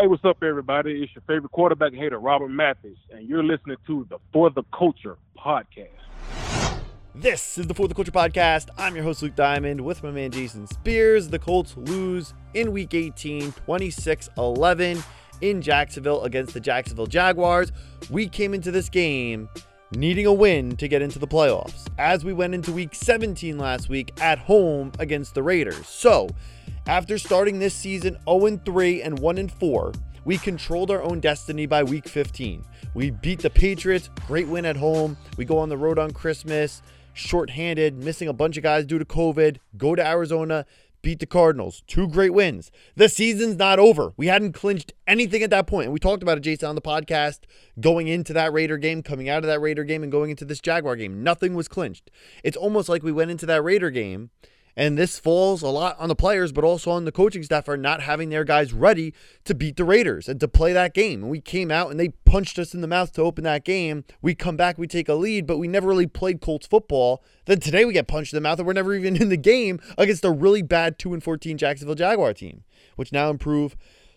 Hey, what's up, everybody? It's your favorite quarterback hater, Robert Mathis, and you're listening to the For the Culture podcast. This is the For the Culture podcast. I'm your host, Luke Diamond, with my man Jason Spears. The Colts lose in week 18, 26 11 in Jacksonville against the Jacksonville Jaguars. We came into this game needing a win to get into the playoffs, as we went into week 17 last week at home against the Raiders. So, after starting this season 0 3 and 1 4, we controlled our own destiny by week 15. We beat the Patriots, great win at home. We go on the road on Christmas, shorthanded, missing a bunch of guys due to COVID, go to Arizona, beat the Cardinals. Two great wins. The season's not over. We hadn't clinched anything at that point. And we talked about it, Jason, on the podcast, going into that Raider game, coming out of that Raider game, and going into this Jaguar game. Nothing was clinched. It's almost like we went into that Raider game and this falls a lot on the players, but also on the coaching staff for not having their guys ready to beat the Raiders and to play that game. And we came out and they punched us in the mouth to open that game. We come back, we take a lead, but we never really played Colts football. Then today we get punched in the mouth and we're never even in the game against a really bad 2 and 14 Jacksonville Jaguar team, which now improve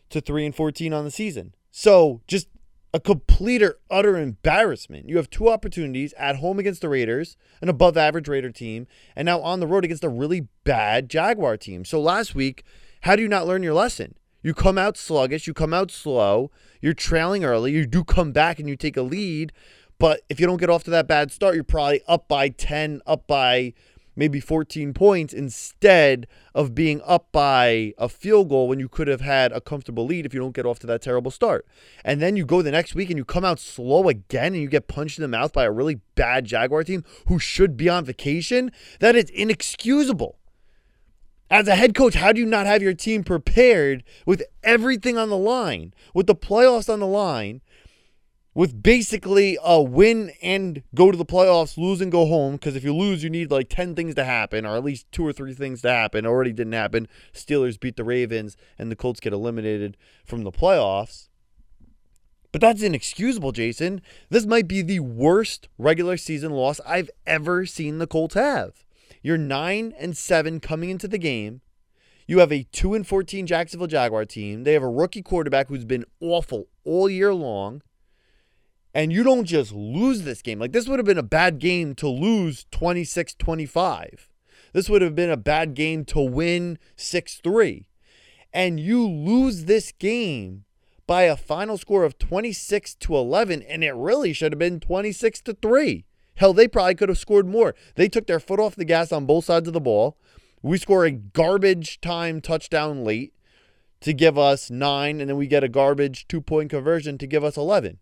to 3 and 14 on the season. So just a complete or utter embarrassment. You have two opportunities at home against the Raiders, an above average Raider team, and now on the road against a really bad Jaguar team. So last week, how do you not learn your lesson? You come out sluggish, you come out slow, you're trailing early, you do come back and you take a lead, but if you don't get off to that bad start, you're probably up by 10, up by maybe 14 points instead of being up by a field goal when you could have had a comfortable lead if you don't get off to that terrible start. And then you go the next week and you come out slow again and you get punched in the mouth by a really bad Jaguar team who should be on vacation. That is inexcusable. As a head coach, how do you not have your team prepared with everything on the line, with the playoffs on the line, with basically a win and go to the playoffs, lose and go home. Because if you lose, you need like 10 things to happen, or at least two or three things to happen. Already didn't happen. Steelers beat the Ravens, and the Colts get eliminated from the playoffs. But that's inexcusable, Jason. This might be the worst regular season loss I've ever seen the Colts have. You're 9 and 7 coming into the game. You have a 2 and 14 Jacksonville Jaguar team. They have a rookie quarterback who's been awful all year long and you don't just lose this game. Like this would have been a bad game to lose 26-25. This would have been a bad game to win 6-3. And you lose this game by a final score of 26 to 11 and it really should have been 26 to 3. Hell, they probably could have scored more. They took their foot off the gas on both sides of the ball. We score a garbage time touchdown late to give us 9 and then we get a garbage two-point conversion to give us 11.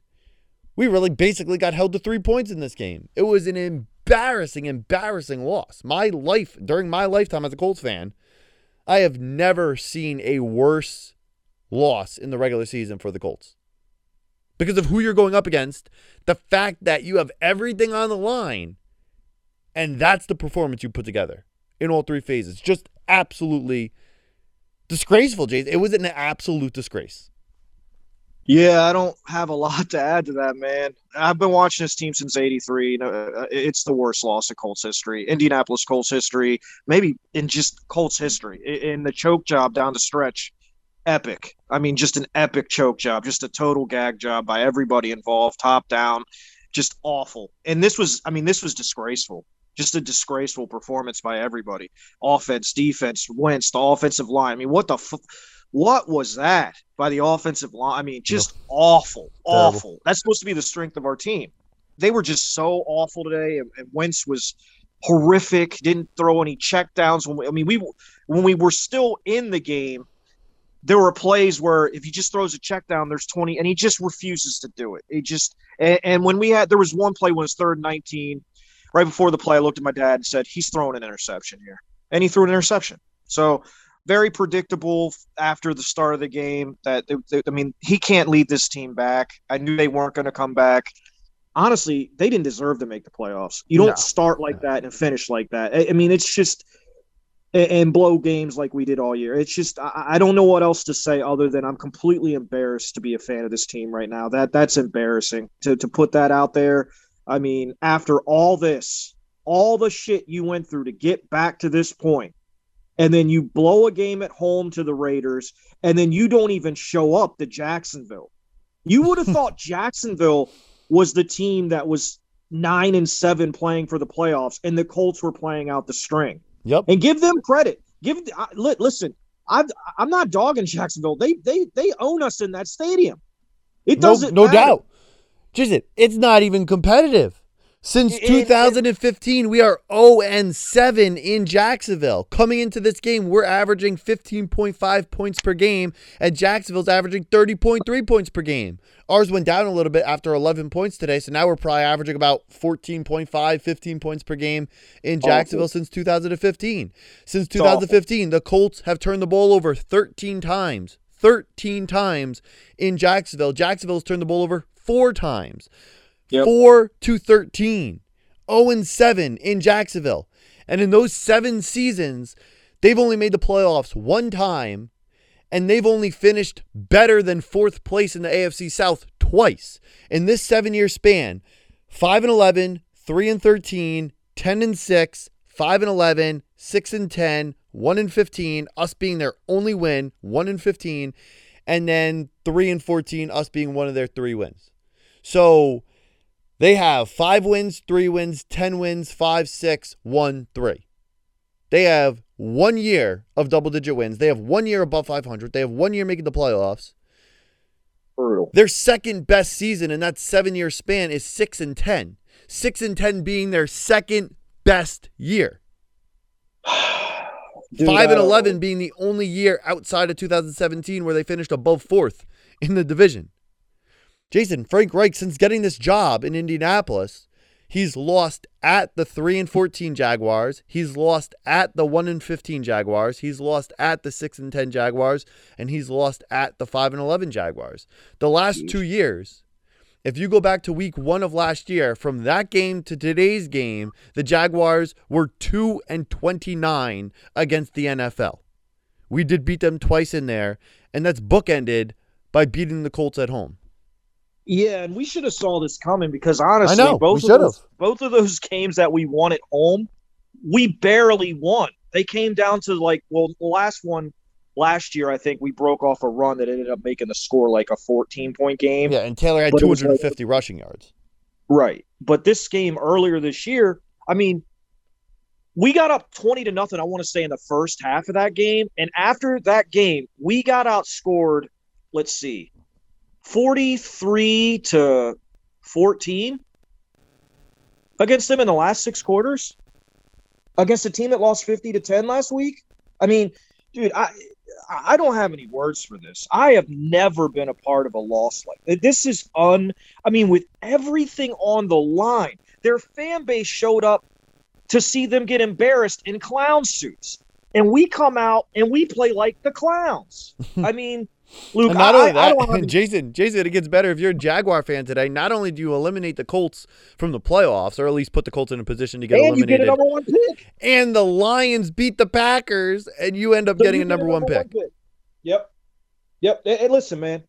We really basically got held to three points in this game. It was an embarrassing, embarrassing loss. My life, during my lifetime as a Colts fan, I have never seen a worse loss in the regular season for the Colts. Because of who you're going up against, the fact that you have everything on the line, and that's the performance you put together in all three phases. Just absolutely disgraceful, Jay. It was an absolute disgrace. Yeah, I don't have a lot to add to that, man. I've been watching this team since '83. You know, uh, it's the worst loss in Colts history, Indianapolis Colts history, maybe in just Colts history. In the choke job down the stretch, epic. I mean, just an epic choke job, just a total gag job by everybody involved, top down, just awful. And this was, I mean, this was disgraceful. Just a disgraceful performance by everybody. Offense, defense, Wentz, the offensive line. I mean, what the. F- what was that by the offensive line? I mean, just awful, awful. Terrible. That's supposed to be the strength of our team. They were just so awful today, and, and Wentz was horrific. Didn't throw any checkdowns. When we, I mean, we when we were still in the game, there were plays where if he just throws a check down, there's 20, and he just refuses to do it. He just and, and when we had there was one play when it's third and 19, right before the play, I looked at my dad and said, He's throwing an interception here. And he threw an interception. So very predictable after the start of the game. That they, they, I mean, he can't lead this team back. I knew they weren't going to come back. Honestly, they didn't deserve to make the playoffs. You don't no. start like that and finish like that. I, I mean, it's just and blow games like we did all year. It's just I, I, don't know what else to say other than I'm completely embarrassed to be a fan of this team right now. That that's embarrassing to to put that out there. I mean, after all this, all the shit you went through to get back to this point, and then you blow a game at home to the Raiders, and then you don't even show up to Jacksonville. You would have thought Jacksonville was the team that was nine and seven playing for the playoffs, and the Colts were playing out the string. Yep. And give them credit. Give I, listen. i I'm not dogging Jacksonville. They they they own us in that stadium. It doesn't. No, no doubt. Jason, it's not even competitive. Since It- it- 2015, we are 0 and 7 in Jacksonville. Coming into this game, we're averaging 15.5 points per game, and Jacksonville's averaging 30.3 points per game. Ours went down a little bit after 11 points today, so now we're probably averaging about 14.5, 15 points per game in oh. Jacksonville since 2015. Since 2015, the Colts have turned the ball over 13 times. 13 times in Jacksonville. Jacksonville's turned the ball over four times. Yep. 4 to 13. 0 and 7 in Jacksonville. And in those seven seasons, they've only made the playoffs one time, and they've only finished better than fourth place in the AFC South twice. In this seven year span, 5 and 11, 3 and 13, 10 and 6, 5 and 11, 6 and 10, 1 and 15, us being their only win, 1 and 15, and then 3 and 14, us being one of their three wins. So they have five wins, three wins, 10 wins, five, six, one, three. They have one year of double digit wins. They have one year above 500. They have one year making the playoffs. Brutal. Their second best season in that seven year span is 6 and 10. 6 and 10 being their second best year. Dude, five and 11 being the only year outside of 2017 where they finished above fourth in the division. Jason, Frank Reich, since getting this job in Indianapolis, he's lost at the 3 and 14 Jaguars. He's lost at the 1 and 15 Jaguars. He's lost at the 6 and 10 Jaguars. And he's lost at the 5 and 11 Jaguars. The last two years, if you go back to week one of last year, from that game to today's game, the Jaguars were 2 and 29 against the NFL. We did beat them twice in there, and that's bookended by beating the Colts at home. Yeah, and we should have saw this coming because honestly, know, both of those, both of those games that we won at home, we barely won. They came down to like well, the last one last year, I think we broke off a run that ended up making the score like a 14 point game. Yeah, and Taylor had But it was 250 rushing yards. Right. But this game earlier this year, I mean, we got up 20 to nothing, I want to say, in the first half of that game. And after that game, we got outscored, let's see, 43 to 14 against them in the last six quarters against a team that lost 50 to 10 last week. I mean, dude, I. I don't have any words for this. I have never been a part of a loss like this. Is un. I mean, with everything on the line, their fan base showed up to see them get embarrassed in clown suits, and we come out and we play like the clowns. I mean, Luke, And not I, only I don't that, Jason, Jason, it gets better if you're a Jaguar fan today. Not only do you eliminate the Colts from the playoffs, or at least put the Colts in a position to get and you get eliminated, a number one pick. and the Lions beat the Packers, and you end up So getting a get number one pick. Yep, yep. And, and listen, man,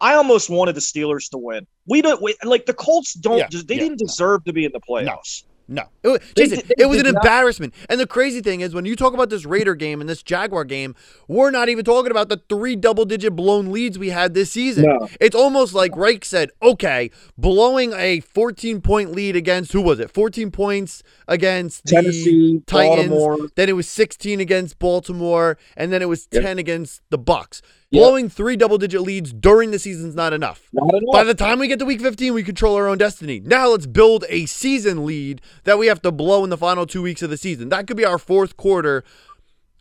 I almost wanted the Steelers to win. We don't we, like the Colts. Don't Yeah, just they yeah, didn't deserve to be in the playoffs. No, it was, They Jason, did- they it was an not- embarrassment. And the crazy thing is, when you talk about this Raider game and this Jaguar game, we're not even talking about the three double-digit blown leads we had this season. No. It's almost like Reich said, "Okay, blowing a 14-point lead against who was it? 14 points against the Tennessee, Titans. Baltimore. Then it was 16 against Baltimore, and then it was Yep. 10 against the Bucks. Yep. Blowing three double-digit leads during the season's not enough. Not enough. By the time we get to week 15, we control our own destiny. Now let's build a season lead that we have to blow in the final two weeks of the season. That could be our fourth quarter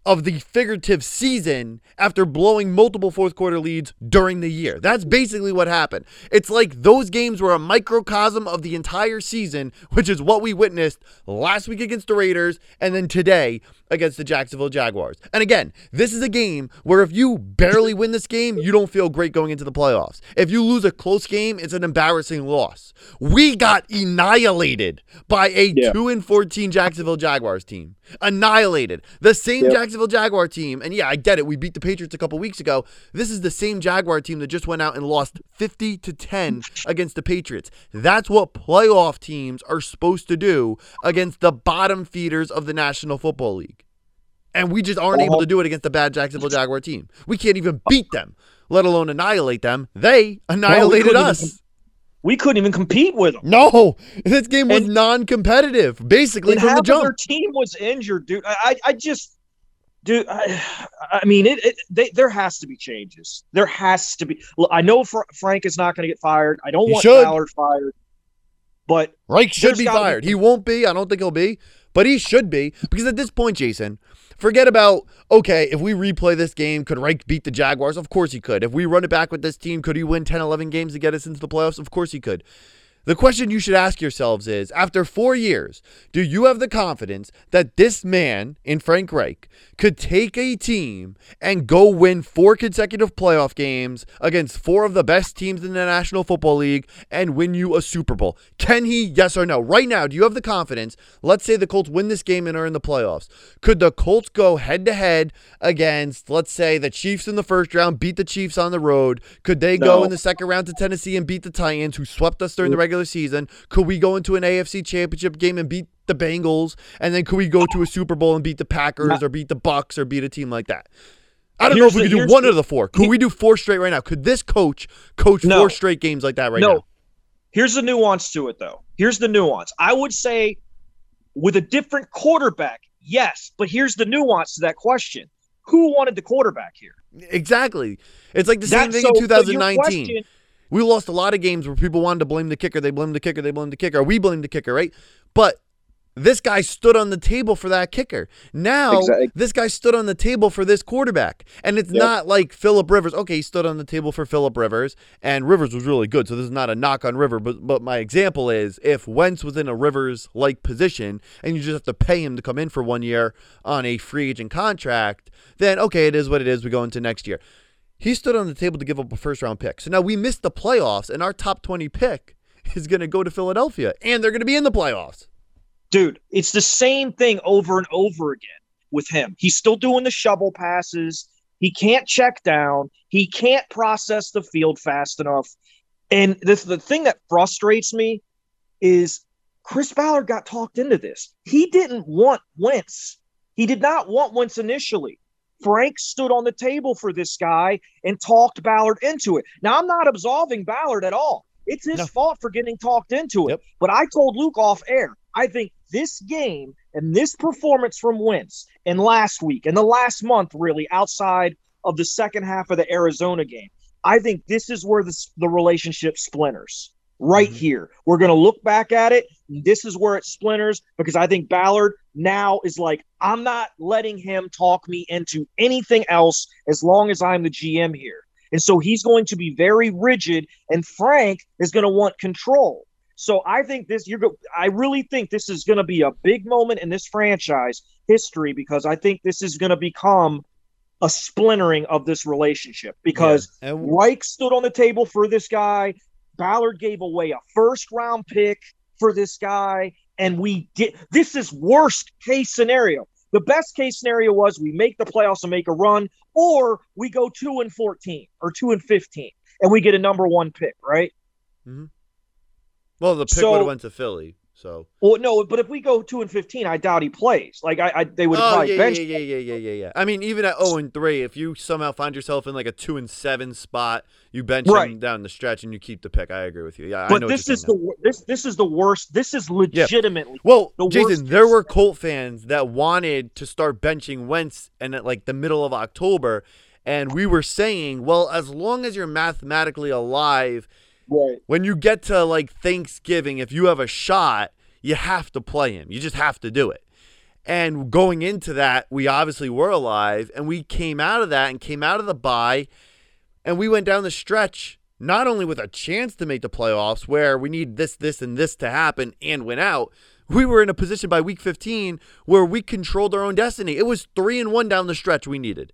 of the figurative season after blowing multiple fourth quarter leads during the year. That's basically what happened. It's like those games were a microcosm of the entire season, which is what we witnessed last week against the Raiders and then today against the Jacksonville Jaguars. And again, this is a game where if you barely win this game, you don't feel great going into the playoffs. If you lose a close game, it's an embarrassing loss. We got annihilated by a Yeah. 2 and 14 Jacksonville Jaguars team. Annihilated. The same Yep. Jacksonville Jaguar team. And yeah, I get it. We beat the Patriots a couple weeks ago. This is the same Jaguar team that just went out and lost 50 to 10 against the Patriots. That's what playoff teams are supposed to do against the bottom feeders of the National Football League. And we just aren't able to do it against the bad Jacksonville Jaguar team. We can't even beat them, let alone annihilate them. They annihilated couldn't us. even- We couldn't even compete with them. No, this game was And- non-competitive, basically And from the jump. their team was injured, dude. I, I, just, dude. I, I mean, it. it they, there has to be changes. There has to be. Look, I know Fr- Frank is not going to get fired. I don't He want should. Ballard fired. But Reich should be gotta be- fired. He won't be. I don't think he'll be, but he should be because at this point, Jason, forget about okay, if we replay this game, could Reich beat the Jaguars? Of course he could. If we run it back with this team, could he win 10, 11 games to get us into the playoffs? Of course he could. The question you should ask yourselves is after four years, do you have the confidence that this man in Frank Reich could take a team and go win four consecutive playoff games against four of the best teams in the National Football League and win you a Super Bowl? Can he? Yes or no? Right now, do you have the confidence? Let's say the Colts win this game and are in the playoffs. Could the Colts go head to head against, let's say, the Chiefs in the first round, beat the Chiefs on the road? Could they go in the second round to Tennessee and beat the Titans, who swept us during the regular season? Could we go into an AFC championship game and beat the Bengals? And then could we go to a Super Bowl and beat the Packers or beat the Bucks or beat a team like that? I don't know if we the- could do one the- of the four. Could we do four straight right now? Could this coach coach No. four straight games like that right no, now? here's the nuance to it, though. Here's the nuance. I would say with a different quarterback, yes. But here's the nuance to that question: Who wanted the quarterback here? Exactly. It's like the same thing so- in 2019. question- We lost a lot of games where people wanted to blame the kicker. They blamed the kicker. They blamed the kicker. We blamed the kicker, right? But this guy stood on the table for that kicker. Now, Exactly. this guy stood on the table for this quarterback. And it's Yep. not like Philip Rivers. Okay, he stood on the table for Philip Rivers, and Rivers was really good. So this is not a knock on River. But, but my example is if Wentz was in a Rivers like position and you just have to pay him to come in for one year on a free agent contract, then okay, it is what it is. We go into next year. He stood on the table to give up a first round pick. So now we missed the playoffs, and our top 20 pick is going to go to Philadelphia, and they're going to be in the playoffs. dude, it's the same thing over and over again with him. He's still doing the shovel passes. He can't check down. He can't process the field fast enough. And this the thing that frustrates me is Chris Ballard got talked into this. He didn't want Wentz. He did not want Wentz initially. Frank stood on the table for this guy and talked Ballard into it. Now I'm not absolving Ballard at all. It's his No. fault for getting talked into it. Yep. But I told Luke off air, I think this game and this performance from Wentz and last week and the last month, really, outside of the second half of the Arizona game, I think this is where the, the relationship splinters. Right Mhm. here. We're going to look back at it. This is where it splinters because I think Ballard now is like, I'm not letting him talk me into anything else as long as I'm the GM here. And so he's going to be very rigid, and Frank is going to want control. So I think this you're go- I really think this is going to be a big moment in this franchise history because I think this is going to become a splintering of this relationship because Yeah. Reich stood on the table for this guy. Ballard gave away a first round pick for this guy. And we did this is worst case scenario. The best case scenario was we make the playoffs and make a run, or we go two and 14 or two and 15 and we get a number one pick, right? Mm-hmm. well, the pick So- would have went to Philly. So Well, no, but if we go two and 15, I doubt he plays. Like, I, I they would oh probably yeah, bench yeah, yeah, yeah, yeah, yeah, yeah. I mean, even at zero and three, if you somehow find yourself in like a two and seven spot, you bench him down the stretch and you keep the pick. I agree with you. Yeah, I But know this is the wor- this this is the worst. This is legitimately worst. Well, the Jason, there were Colt fans that wanted to start benching Wentz in at like the middle of October, and we were saying, well, as long as you're mathematically alive, right. when you get to like Thanksgiving, if you have a shot, you have to play him. You just have to do it. And going into that, we obviously were alive, and we came out of that and came out of the bye, and we went down the stretch not only with a chance to make the playoffs, where we need this, this, and this to happen and win out. We were in a position by week 15 where we controlled our own destiny. It was three and one down the stretch we needed.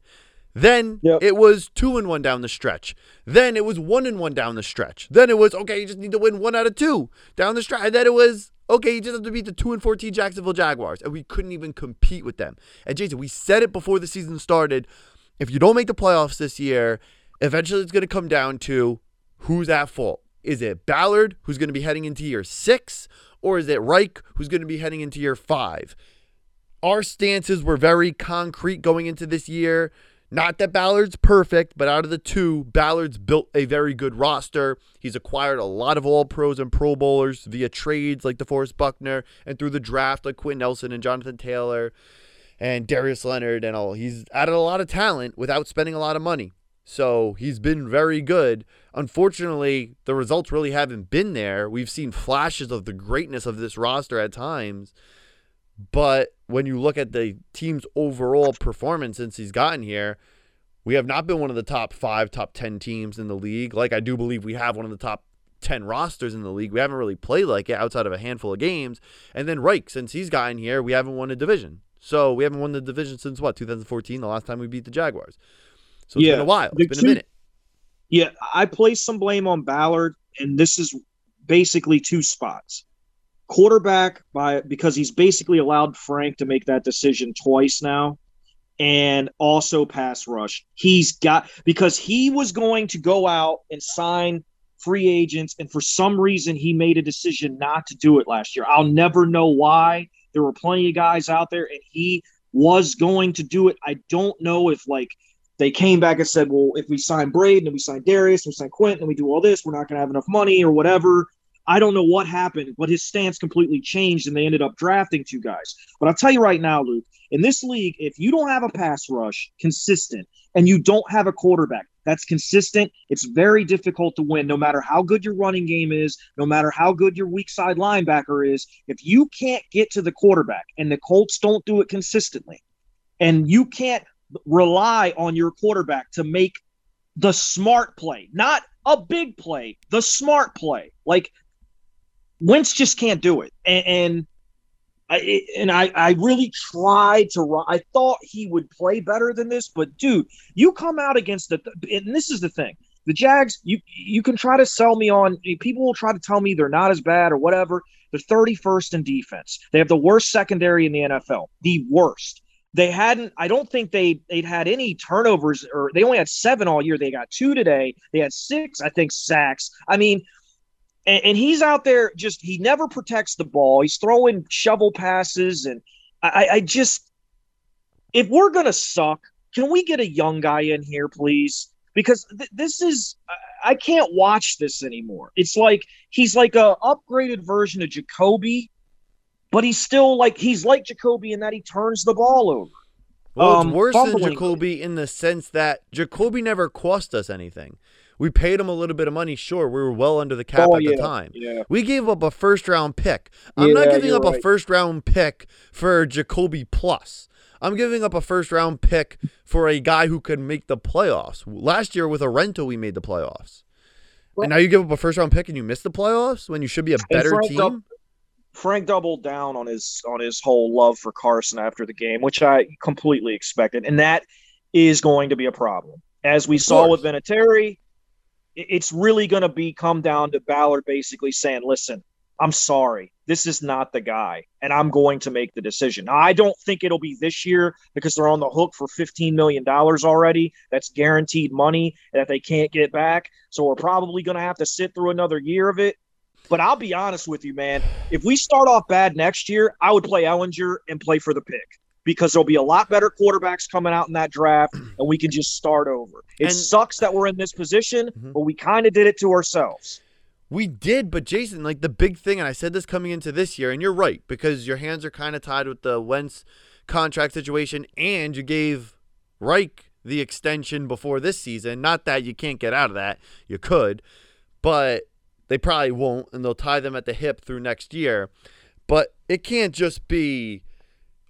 Then Yep. it was two and one down the stretch. Then it was one and one down the stretch. Then it was okay, you just need to win one out of two down the stretch. And then it was okay, you just have to beat the two and fourteen Jacksonville Jaguars, and we couldn't even compete with them. And Jason, we said it before the season started. If you don't make the playoffs this year, eventually it's going to come down to who's at fault. Is it Ballard, who's going to be heading into year six, or is it Reich, who's going to be heading into year five? our stances were very concrete going into this year. Not that Ballard's perfect, but out of the two, Ballard's built a very good roster. He's acquired a lot of all pros and pro bowlers via trades like DeForest Buckner and through the draft like Quenton Nelson and Jonathan Taylor and Darius Leonard and all. He's added a lot of talent without spending a lot of money. So he's been very good. Unfortunately, the results really haven't been there. We've seen flashes of the greatness of this roster at times. But when you look at the team's overall performance since he's gotten here, we have not been one of the top five, top 10 teams in the league. Like I do believe we have one of the top 10 rosters in the league. We haven't really played like it outside of a handful of games. And then Reich, since he's gotten here, we haven't won a division. So we haven't won the division since what, 2014, the last time we beat the Jaguars. So it's yeah, been a while. It's been two, a minute. Yeah, I place some blame on Ballard, and this is basically two spots quarterback by because he's basically allowed Frank to make that decision twice now and also pass rush. He's got because he was going to go out and sign free agents and for some reason he made a decision not to do it last year. I'll never know why. There were plenty of guys out there and he was going to do it. I don't know if like they came back and said, well, if we sign Braden and we sign Darius and we sign Quenton and we do all this, we're not going to have enough money or whatever. I don't know what happened, but his stance completely changed and they ended up drafting two guys. But I'll tell you right now, Luke, in this league, if you don't have a pass rush consistent and you don't have a quarterback that's consistent, it's very difficult to win no matter how good your running game is, no matter how good your weak side linebacker is. If you can't get to the quarterback and the Colts don't do it consistently, and you can't rely on your quarterback to make the smart play, not a big play, the smart play. Like Wentz just can't do it, and, and I and I, I really tried to. I thought he would play better than this, but dude, you come out against the. And this is the thing: the Jags. You you can try to sell me on. People will try to tell me they're not as bad or whatever. They're 31st in defense. They have the worst secondary in the NFL. The worst. They hadn't. I don't think they they'd had any turnovers, or they only had seven all year. They got two today. They had six, I think, sacks. I mean, and, and, he's out there just he never protects the ball. He's throwing shovel passes, and I, I just if we're gonna suck, can we get a young guy in here, please? Because th- this is I can't watch this anymore. It's like he's like a upgraded version of Jacoby, but he's still like he's like Jacoby in that he turns the ball over. Well, it's um, worse than Jacoby in the sense that Jacoby never cost us anything. We paid him a little bit of money, sure. We were well under the cap oh, at yeah, the time. Yeah. We gave up a first round pick. I'm yeah, not giving up right. a first round pick for Jacoby Plus. I'm giving up a first round pick for a guy who could make the playoffs. Last year with a rental, we made the playoffs. Well, and now you give up a first round pick and you miss the playoffs when you should be a better Frank team. Dub- Frank doubled down on his on his whole love for Carson after the game, which I completely expected, and that is going to be a problem. As we saw with Vinatieri, it's really going to be come down to Ballard basically saying, listen, I'm sorry. This is not the guy, and I'm going to make the decision. Now, I don't think it'll be this year because they're on the hook for $15 million already. That's guaranteed money that they can't get back. So we're probably going to have to sit through another year of it. But I'll be honest with you, man. If we start off bad next year, I would play Ehlinger and play for the pick because there'll be a lot better quarterbacks coming out in that draft and we can just start over. It and, sucks that we're in this position, mm-hmm. but we kind of did it to ourselves. We did, but Jason, like the big thing, and I said this coming into this year, and you're right, because your hands are kind of tied with the Wentz contract situation, and you gave Reich the extension before this season. Not that you can't get out of that, you could, but they probably won't, and they'll tie them at the hip through next year. But it can't just be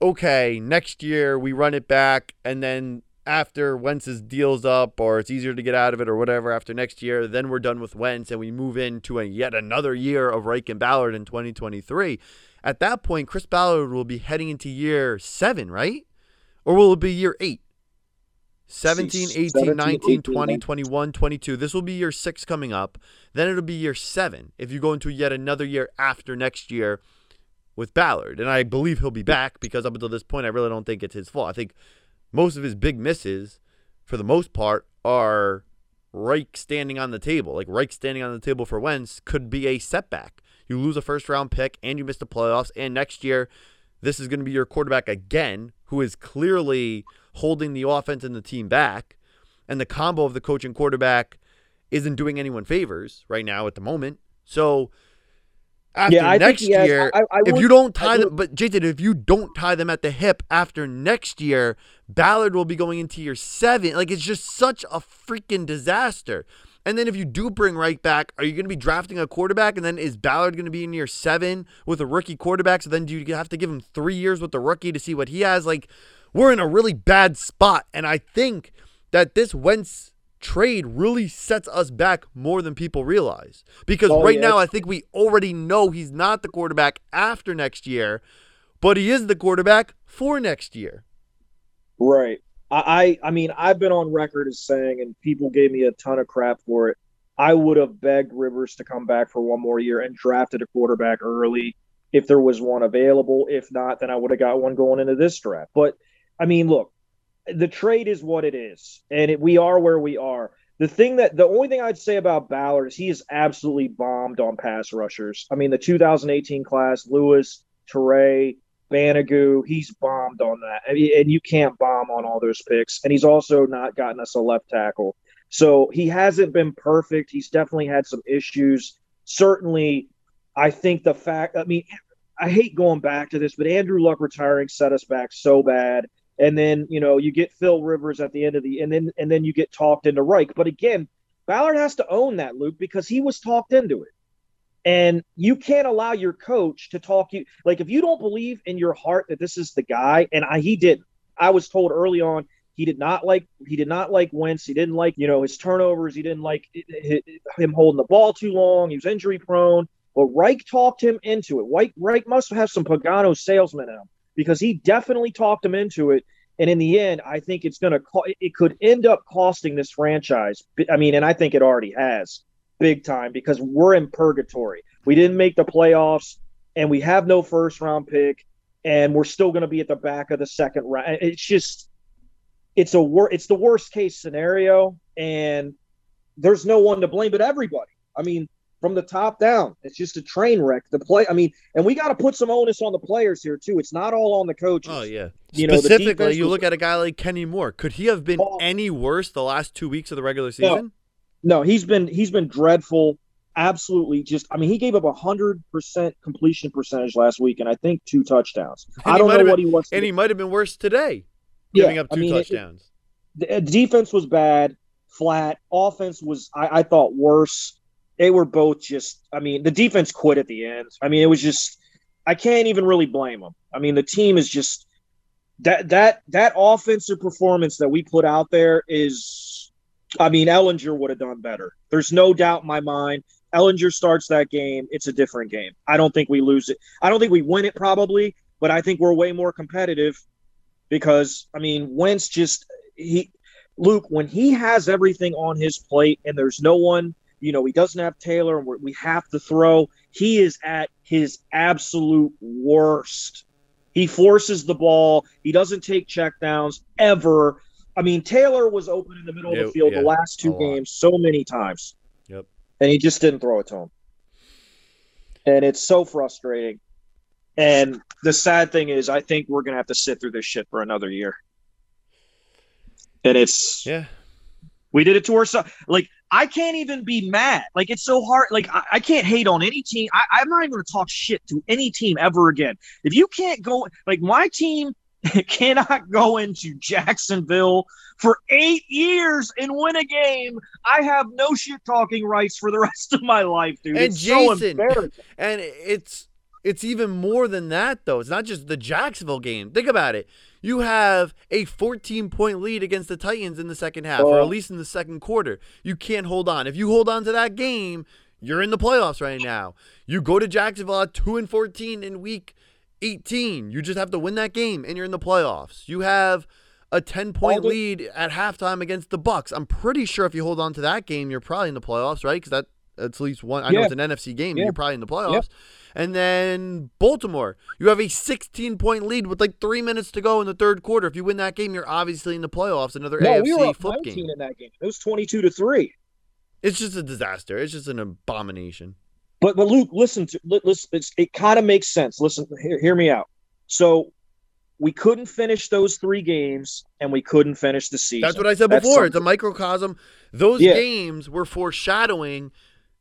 okay, next year we run it back, and then after Wentz's deal's up, or it's easier to get out of it, or whatever, after next year, then we're done with Wentz and we move into a yet another year of Reich and Ballard in 2023. At that point, Chris Ballard will be heading into year seven, right? Or will it be year eight? 17, 18, 17, 19, 20, 21, 22. This will be year six coming up. Then it'll be year seven if you go into yet another year after next year with Ballard. And I believe he'll be back because up until this point, I really don't think it's his fault. I think most of his big misses, for the most part, are Reich standing on the table. Like Reich standing on the table for Wentz could be a setback. You lose a first round pick and you miss the playoffs. And next year, this is going to be your quarterback again, who is clearly holding the offense and the team back, and the combo of the coach and quarterback isn't doing anyone favors right now at the moment. So after Yeah, I think next has- year, I- I if would- you don't tie them, but Jason, if you don't tie them at the hip after next year, Ballard will be going into year seven. Like it's just such a freaking disaster. And then if you do bring Reich back, are you going to be drafting a quarterback? And then is Ballard going to be in year seven with a rookie quarterback? So then do you have to give him three years with the rookie to see what he has? Like we're in a really bad spot. And I think that this Wentz trade really sets us back more than people realize. Because Oh, right yeah. now, I think we already know he's not the quarterback after next year, but he is the quarterback for next year. Right. I, I I mean, I've been on record as saying, and people gave me a ton of crap for it. I would have begged Rivers to come back for one more year and drafted a quarterback early if there was one available. If not, then I would have got one going into this draft. But I mean, look, the trade is what it is, and it, we are where we are. The thing that the only thing I'd say about Ballard is he is absolutely bombed on pass rushers. I mean, the 2018 class, Lewis, Turay, Banogu, he's bombed on that. I mean, and you can't bomb on all those picks. And he's also not gotten us a left tackle. So he hasn't been perfect. He's definitely had some issues. Certainly, I think the fact, I mean, I hate going back to this, but Andrew Luck retiring set us back so bad. And then, you know, you get Phil Rivers at the end of the and then and then you get talked into Reich. But again, Ballard has to own that, Luke, because he was talked into it. And you can't allow your coach to talk you like if you don't believe in your heart that this is the guy, and I he didn't. I was told early on he did not like he did not like Wentz. He didn't like you know his turnovers. He didn't like him holding the ball too long. He was injury prone. But Reich talked him into it. Reich, Reich must have some Pagano salesman in him because he definitely talked him into it. And in the end, I think it's going to co- it could end up costing this franchise. I mean, and I think it already has big time because we're in purgatory. We didn't make the playoffs, and we have no first round pick, and we're still going to be at the back of the second round. It's just it's a wor- it's the worst case scenario, and there's no one to blame but everybody. I mean, from the top down, it's just a train wreck. The play, I mean, and we got to put some onus on the players here too. It's not all on the coaches. Oh yeah. You know, Specifically, defense you look at a guy like Kenny Moore. Could he have been Oh. any worse the last two weeks of the regular season? No, he's been he's been dreadful. Absolutely, just I mean, he gave up a hundred percent completion percentage last week, and I think two touchdowns. And I don't know have what he was. And he might have been worse today, Yeah, giving up I two mean, it- touchdowns. the uh, defense was bad, flat. Offense was, I, I thought, worse. They were both just. I mean, the defense quit at the end. I mean, it was just. I can't even really blame them. I mean, the team is just that that that offensive performance that we put out there is. I mean, Ehlinger would have done better. There's no doubt in my mind. Ehlinger starts that game, it's a different game. I don't think we lose it. I don't think we win it probably, but I think we're way more competitive because I mean, Wentz just he Luke when he has everything on his plate and there's no one, you know, he doesn't have Taylor and we're, we have to throw. He is at his absolute worst. He forces the ball. He doesn't take checkdowns ever. I mean, Taylor was open in the middle of the field yeah, the last two games so many times. Yep. And he just didn't throw it to him. And it's so frustrating. And the sad thing is, I think we're going to have to sit through this shit for another year. And it's, Yeah. we did it to ourselves. Like, I can't even be mad. Like, it's so hard. Like, I, I can't hate on any team. I, I'm not even going to talk shit to any team ever again. If you can't go, like, my team cannot go into Jacksonville for eight years and win a game. I have no shit talking rights for the rest of my life, dude. And it's so Jason- embarrassing. And it's it's even more than that though. It's not just the Jacksonville game. Think about it. You have a 14 point lead against the Titans in the second half, or at least in the second quarter. You can't hold on. If you hold on to that game, you're in the playoffs right now. You go to Jacksonville at 2 and 14 in week 18. You just have to win that game and you're in the playoffs. You have a 10 point lead at halftime against the Bucks. I'm pretty sure if you hold on to that game, you're probably in the playoffs, right? Cuz that that's at least one I know it's an NFC game, but Yeah. you're probably in the playoffs. And then Baltimore, you have a 16 point lead with like three minutes to go in the third quarter. If you win that game, you're obviously in the playoffs. Another No, AFC we were up flip 19 game. in that game. It was 22 to 3. It's just a disaster. It's just an abomination. But but Luke, listen to listen. It kind of makes sense. Listen, hear, hear me out. So we couldn't finish those three games and we couldn't finish the season. That's what I said That's before. It's a microcosm. Those Yeah. games were foreshadowing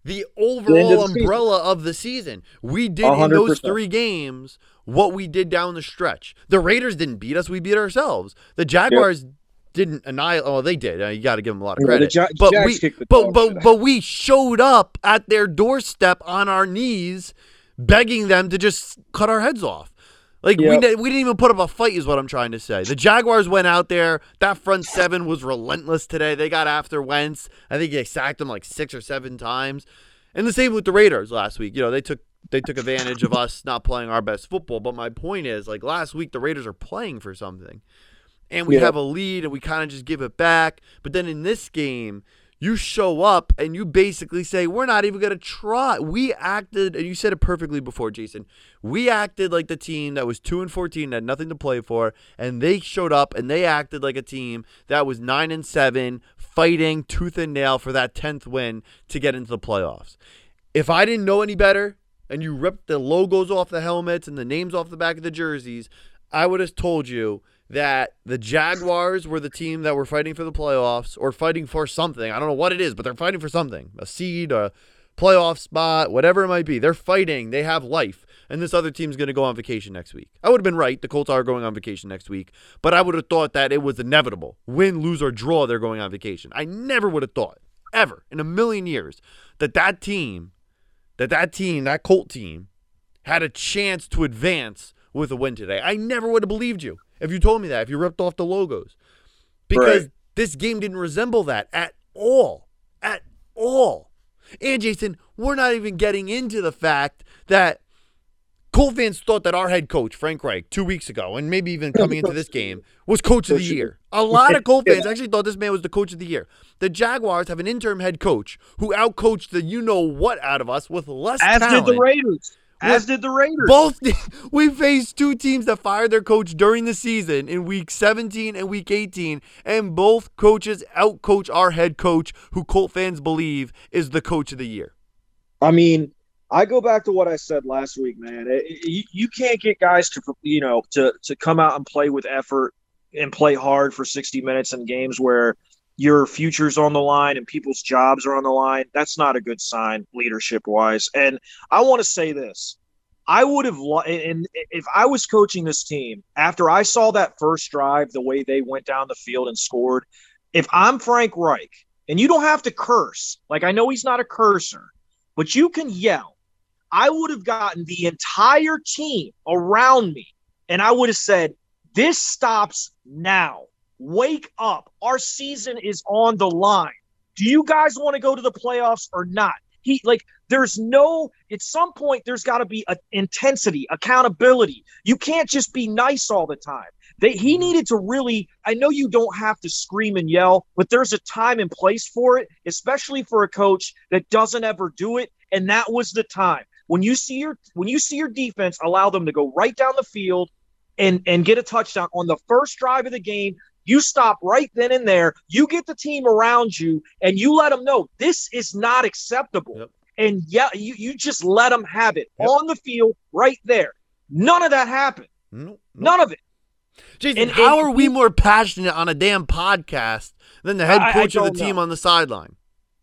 the overall the season. umbrella of the season. We did A in those three games what we did down the stretch. The Raiders didn't beat us; we beat ourselves. The Jaguars didn't annihilate. Oh, they did. Uh, you got to give them a lot of Yeah, the credit. Ja- but Jags we, but but but we showed up at their doorstep on our knees, begging them to just cut our heads off. Like we, Yep. ne- we didn't even put up a fight, is what I'm trying to say. The Jaguars went out there. That front seven was relentless today. They got after Wentz. I think they sacked him like six or seven times. And the same with the Raiders last week. You know, they took they took advantage of us not playing our best football. But my point is, like last week, the Raiders are playing for something, and we Yeah. have a lead, and we kind of just give it back. But then in this game, you show up and you basically say, We're not even going to try. We acted, and you said it perfectly before, Jason. We acted like the team that was 2 and 14, had nothing to play for, and they showed up and they acted like a team that was 9 and 7, fighting tooth and nail for that 10th win to get into the playoffs. If I didn't know any better and you ripped the logos off the helmets and the names off the back of the jerseys, I would have told you that the Jaguars were the team that were fighting for the playoffs or fighting for something. I don't know what it is, but they're fighting for something a seed, a playoff spot, whatever it might be. They're fighting, they have life. And this other team's going to go on vacation next week. I would have been right. The Colts are going on vacation next week, but I would have thought that it was inevitable. Win, lose, or draw, they're going on vacation. I never would have thought, ever, in a million years, that that team, that that team, that Colt team, had a chance to advance with a win today. I never would have believed you if you told me that, if you ripped off the logos. Because Right. this game didn't resemble that at all. At all. And Jason, we're not even getting into the fact that Colt fans thought that our head coach, Frank Reich, two weeks ago, and maybe even coming into this game, was coach of the year. A lot of Colt Yeah. fans actually thought this man was the coach of the year. The Jaguars have an interim head coach who outcoached the you know what out of us with less As talent. did the Raiders. As did the Raiders. Both we faced two teams that fired their coach during the season in week 17 and week 18, and both coaches outcoach our head coach, who Colt fans believe is the coach of the year. I mean, I go back to what I said last week, man. It- it- you, you can't get guys to you know to to come out and play with effort and play hard for 60 minutes in games where your future's on the line and people's jobs are on the line. That's not a good sign leadership wise. And I want to say this. I would have and if I was coaching this team after I saw that first drive, the way they went down the field and scored, if I'm Frank Reich, and you don't have to curse, like I know he's not a cursor, but you can yell. I would have gotten the entire team around me and I would have said, This stops now. Wake up. Our season is on the line. Do you guys want to go to the playoffs or not? He like there's no at some point there's got to be a intensity, accountability. You can't just be nice all the time. They, he mm-hmm. needed to really I know you don't have to scream and yell, but there's a time and place for it, especially for a coach that doesn't ever do it and that was the time. When you see your when you see your defense allow them to go right down the field and and get a touchdown on the first drive of the game, you stop right then and there. You get the team around you and you let them know this is not acceptable. Yep. And yeah, you, you just let them have it Yep. on the field right there. None of that happened. No, no. None of it. Jason, And- how and are we more passionate on a damn podcast than the head I- I coach of the team know. on the sideline?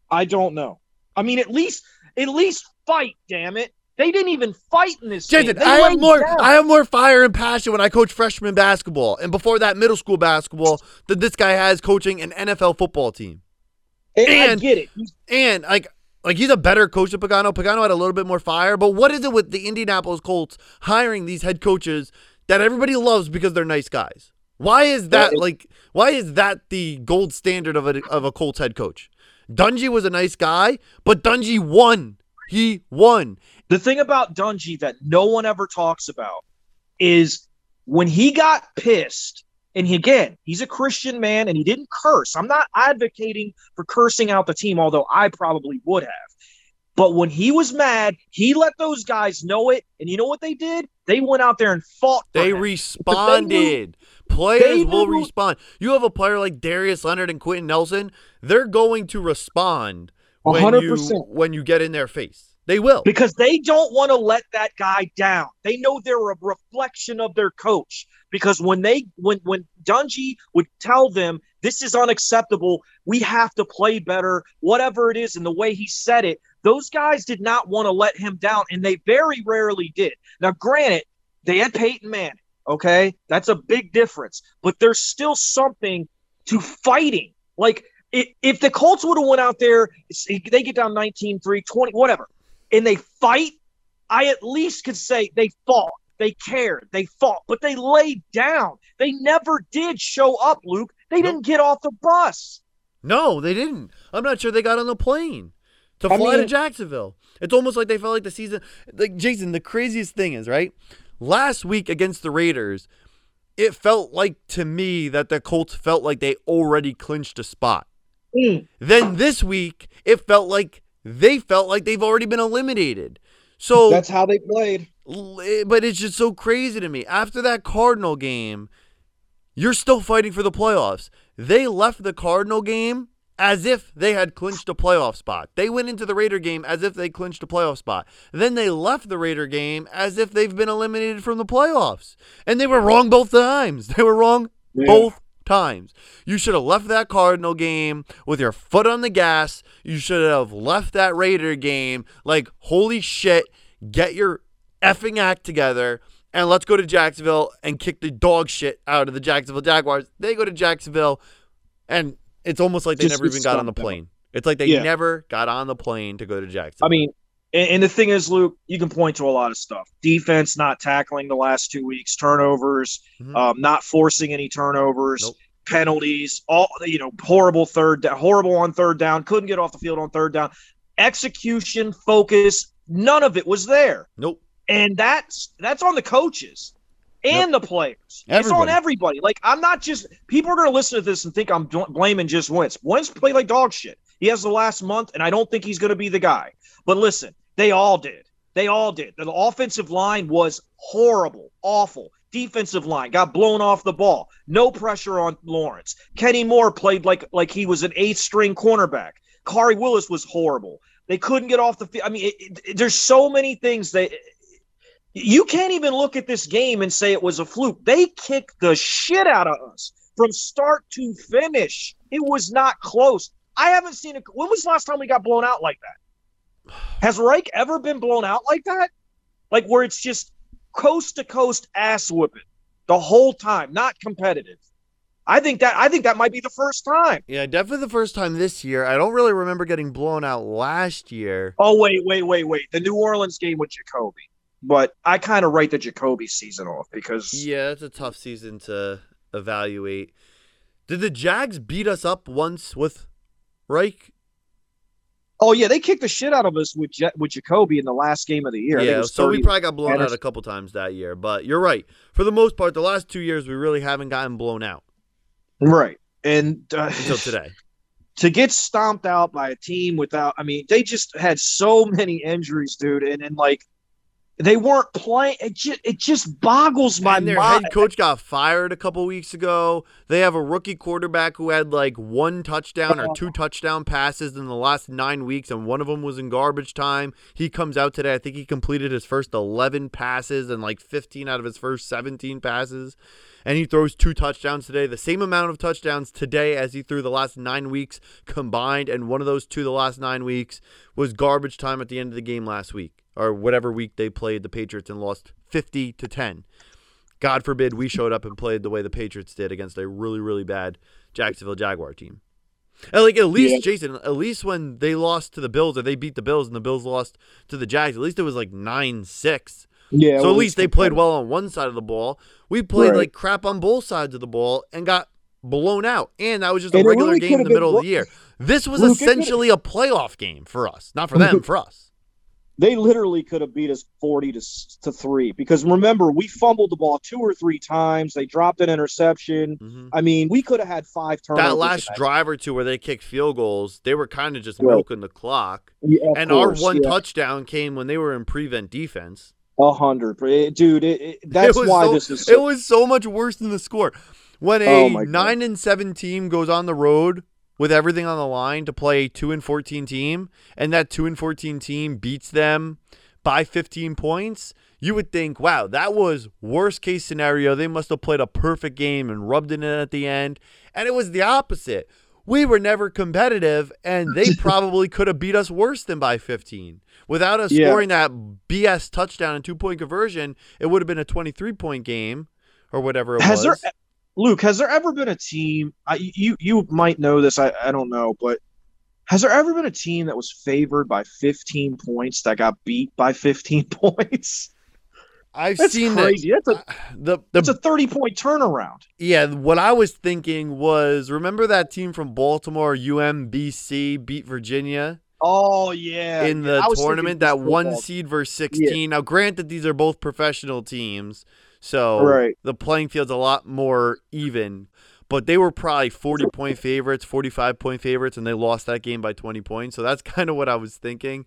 I don't know. I mean, at least at least fight, damn it. They didn't even fight in this Jason, game. I have more. down. I have more fire and passion when I coach freshman basketball, and before that, middle school basketball than this guy has coaching an NFL football team. and, I get it. And like, like he's a better coach than Pagano. Pagano had a little bit more fire, but what is it with the Indianapolis Colts hiring these head coaches that everybody loves because they're nice guys? Why is that like? Why is that the gold standard of a of a Colts head coach? Dungy was a nice guy, but Dungy won. He won. The thing about Dungy that no one ever talks about is when he got pissed, and he, again, he's a Christian man and he didn't curse. I'm not advocating for cursing out the team, although I probably would have. But when he was mad, he let those guys know it. And you know what they did? They went out there and fought. They responded. Players they will respond. You have a player like Darius Leonard and Quenton Nelson. They're going to respond when hundred you percent. when you get in their face. They will. because they don't want to let that guy down. They know they're a reflection of their coach. Because when they when when Dungy would tell them this is unacceptable, we have to play better, whatever it is, and the way he said it, those guys did not want to let him down, and they very rarely did. Now, granted, they had Peyton Manning. Okay, that's a big difference, but there's still something to fighting. Like if, the Colts would have went out there, they get down 19-3, 20, whatever, and they fight, I at least could say they fought. They cared. They fought, but they laid down. They never did show up, Luke. They Nope. didn't get off the bus. No, they didn't. I'm not sure they got on the plane to I fly to Jacksonville. It's almost like they felt like the season. Like Jason, the craziest thing is right. Last week against the Raiders, it felt like to me that the Colts felt like they already clinched a spot. Mm. Then this week, it felt like they felt like they've already been eliminated. So that's how they played. Eh, But it's just so crazy to me. After that Cardinal game, you're still fighting for the playoffs. They left the Cardinal game as if they had clinched a playoff spot. They went into the Raider game as if they clinched a playoff spot. Then they left the Raider game as if they've been eliminated from the playoffs. And they were wrong both times. They were wrong both times. You should have left that Cardinal game with your foot on the gas. You should have left that Raider game like, holy shit, get your effing act together and let's go to Jacksonville and kick the dog shit out of the Jacksonville Jaguars. They go to Jacksonville and it's almost like they Just never even got on the plane. It's like they Yeah. never got on the plane to go to Jacksonville. I mean, and, and the thing is, Luke, you can point to a lot of stuff. Defense not tackling the last two weeks, turnovers, Mhm. um, not forcing any turnovers, Nope. penalties, all you know, horrible third, horrible on third down, couldn't get off the field on third down, execution, focus, none of it was there, nope. and that's that's on the coaches and the players. It's on Everybody. everybody. Like I'm not just people are going to listen to this and think I'm blaming just Wentz. Wentz played like dog shit. He has the last month, and I don't think he's going to be the guy. But listen, they all did. They all did. The offensive line was horrible, awful. Defensive line got blown off the ball. No pressure on Lawrence. Kenny Moore played like like he was an eighth string cornerback. Khari Willis was horrible. They couldn't get off the field. I mean, it, it- there's so many things that you can't even look at this game and say it was a fluke. They kicked the shit out of us from start to finish. It was not close. I haven't seen it. When was the last time we got blown out like that? Has Reich ever been blown out like that? Like where it's just coast to coast ass whipping the whole time, not competitive. I think that I think that might be the first time. Yeah, definitely the first time this year. I don't really remember getting blown out last year. Oh wait, wait, wait, wait. The New Orleans game with Jacoby. But I kind of write the Jacoby season off because Yeah, it's a tough season to evaluate. Did the Jags beat us up once with Reich? Oh yeah, they kicked the shit out of us with Ja- with Jacoby in the last game of the year. I think it Yeah, so we probably got blown out a couple times that year. But you're right. For the most part, the last two years, we really haven't gotten blown out right. And uh, until today. to get stomped out by a team without, I mean, they just had so many injuries, dude, and and like they weren't playing. It just it just boggles my and their mind. head coach got fired a couple weeks ago. They have a rookie quarterback who had like one touchdown or two touchdown passes in the last nine weeks, and one of them was in garbage time. He comes out today. I think he completed his first 11 passes and like 15 out of his first 17 passes. And he throws two touchdowns today, the same amount of touchdowns today as he threw the last nine weeks combined. And one of those two, the last nine weeks, was garbage time at the end of the game last week or whatever week they played the Patriots and lost 50 to 10. God forbid we showed up and played the way the Patriots did against a really, really bad Jacksonville Jaguar team. And like at least Jason, at least when they lost to the Bills or they beat the Bills and the Bills lost to the Jags, at least it was like nine six. Yeah, so at least they played well on one side of the ball. We played Right. like crap on both sides of the ball and got blown out. And that was just a And it regular really game in the middle of the year. This was Luke, essentially a playoff game for us, not for them, for us. they literally could have beat us 40 to, to 3 because remember we fumbled the ball two or three times they dropped an interception hmm i mean we could have had five turnovers That last drive or two where they kicked field goals, they were kind of just Right. milking the clock. Yeah, and course, our one yeah. touchdown came when they were in prevent defense. A hundred, It- dude. It, it, that's was why so- this is. So- It was so much worse than the score. When Oh a God. nine and seven team goes on the road with everything on the line to play a 2 and 14 team and that 2 and 14 team beats them by 15 points, you would think, wow, that was worst case scenario. They must have played a perfect game and rubbed it in at the end. And it was the opposite. We were never competitive, and they probably could have beat us worse than by 15. Without us Yeah. scoring that BS touchdown and two point conversion, it would have been a 23 point game or whatever it Has was. there, Luke? Has there ever been a team? I, you you might know this. I, I don't know, but has there ever been a team that was favored by 15 points that got beat by 15 points? I've That's seen crazy. That's a that. The, that's the a 30 point turnaround. yeah, what I was thinking was remember that team from Baltimore, UMBC, beat Virginia? Oh yeah, in the thinking tournament, that one seed versus 16. Now, granted, these are both professional teams, so Right. the playing field's a lot more even, but they were probably 40 point favorites, 45 point favorites, and they lost that game by 20 points. So that's kind of what I was thinking.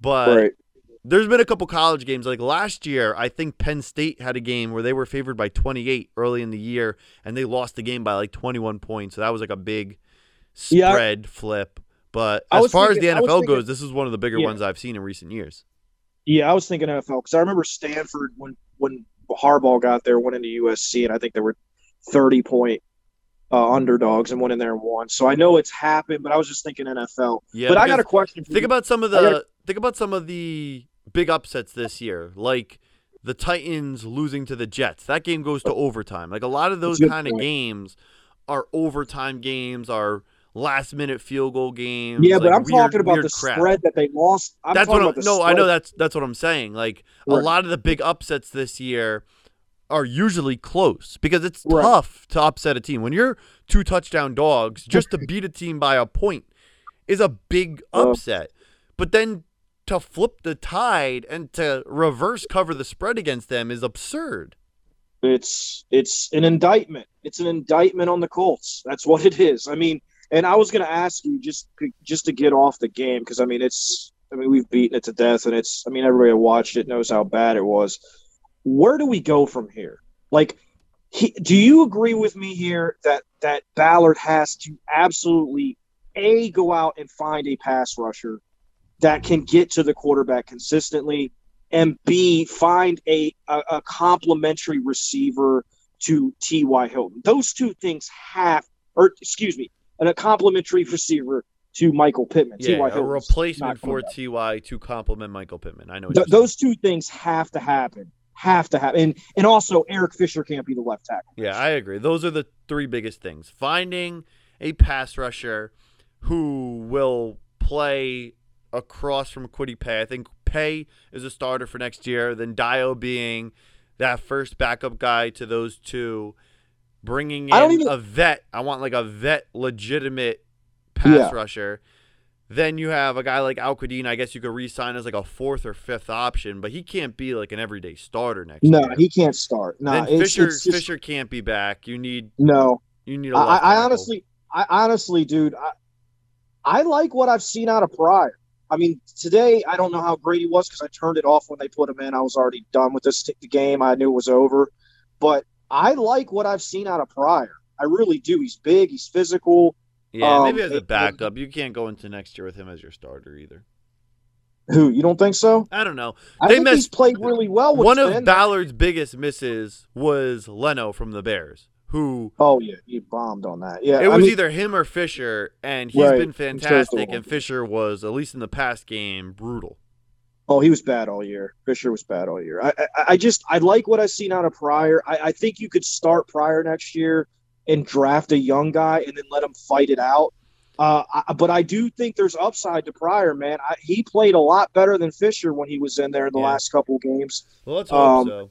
But right. There's been a couple college games. Like last year, I think Penn State had a game where they were favored by 28 early in the year, and they lost the game by like 21 points. So that was like a big Yeah, spread flip. But as far thinking- as the NFL thinking- goes, this is one of the bigger Yeah. ones I've seen in recent years. Yeah, I was thinking NFL because I remember Stanford when when Harbaugh got there, went into USC, and I think there were 30 point uh, underdogs and went in there and won. So I know it's happened, but I was just thinking NFL. Yeah, but I got a question. For think you. about some of the gotta- think about some of the big upsets this year, like the Titans losing to the Jets. That game goes to overtime. Like a lot of those That's a good kind of games are overtime games, are last minute field goal games. yeah, but I'm weird- talking about the crap. spread that they lost. I'm that's what I'm, no, I know that's that's what I'm saying. Like a lot of the big upsets this year are usually close because it's Right. tough to upset a team when you're two touchdown dogs. Just to beat a team by a point is a big upset, but then to flip the tide and to reverse cover the spread against them is absurd. It's it's an indictment. It's an indictment on the Colts. That's what it is. I mean, and I was going to ask you just just to get off the game because I mean it's I mean we've beaten it to death and it's I mean everybody that watched it knows how bad it was. Where do we go from here? Like, he, do you agree with me here that that Ballard has to absolutely a go out and find a pass rusher that can get to the quarterback consistently and B find a a, a complementary receiver to T.Y. Hilton. Those two things have, or excuse me, and a complementary receiver to Michael Pittman. Yeah, T.Y. a Hilton's replacement for. Ty to complement Michael Pittman. I know Th- those two things have to happen. Have to happen, and and also Eric Fisher can't be the left tackle. Yeah, I agree. Those are the three biggest things. Finding a pass rusher who will play across from Kwity Paye. I think Paye is a starter for next year. Then Dayo being that first backup guy to those two. Bringing in even- a vet. I want like a vet, legitimate pass Yeah. rusher. Then you have a guy like Al-Quadin. I guess you could re-sign as like a fourth or fifth option, but he can't be like an everyday starter next year. No, year. he can't start. No, then it's, Fisher it's just, Fisher can't be back. You need no. you need a I, left I tackle. honestly, I honestly, dude, I, I like what I've seen out of Pryor. I mean, today I don't know how great he was because I turned it off when they put him in. I was already done with this the game. I knew it was over, but I like what I've seen out of Pryor. I really do. He's big. He's physical. Yeah, Um, maybe as a backup. You can't go into next year with him as your starter either. Who you don't think so? I don't know. I They think he's played really well. With One of Ben. Ballard's biggest misses was Leno from the Bears, who Oh yeah, he bombed on that. Yeah, it I was mean, either him or Fisher, and he's Right. been He chose the fantastic. And Fisher was, at least in the past game, brutal. Oh, he was bad all year. Fisher was bad all year. I, I, I just I like what I've seen out of Pryor. I, I think you could start Pryor next year and draft a young guy and then let him fight it out. Uh, I, but I do think there's upside to Pryor, man. I, he played a lot better than Fisher when he was in there in the Yeah. last couple games. Well, let's hope Um, so.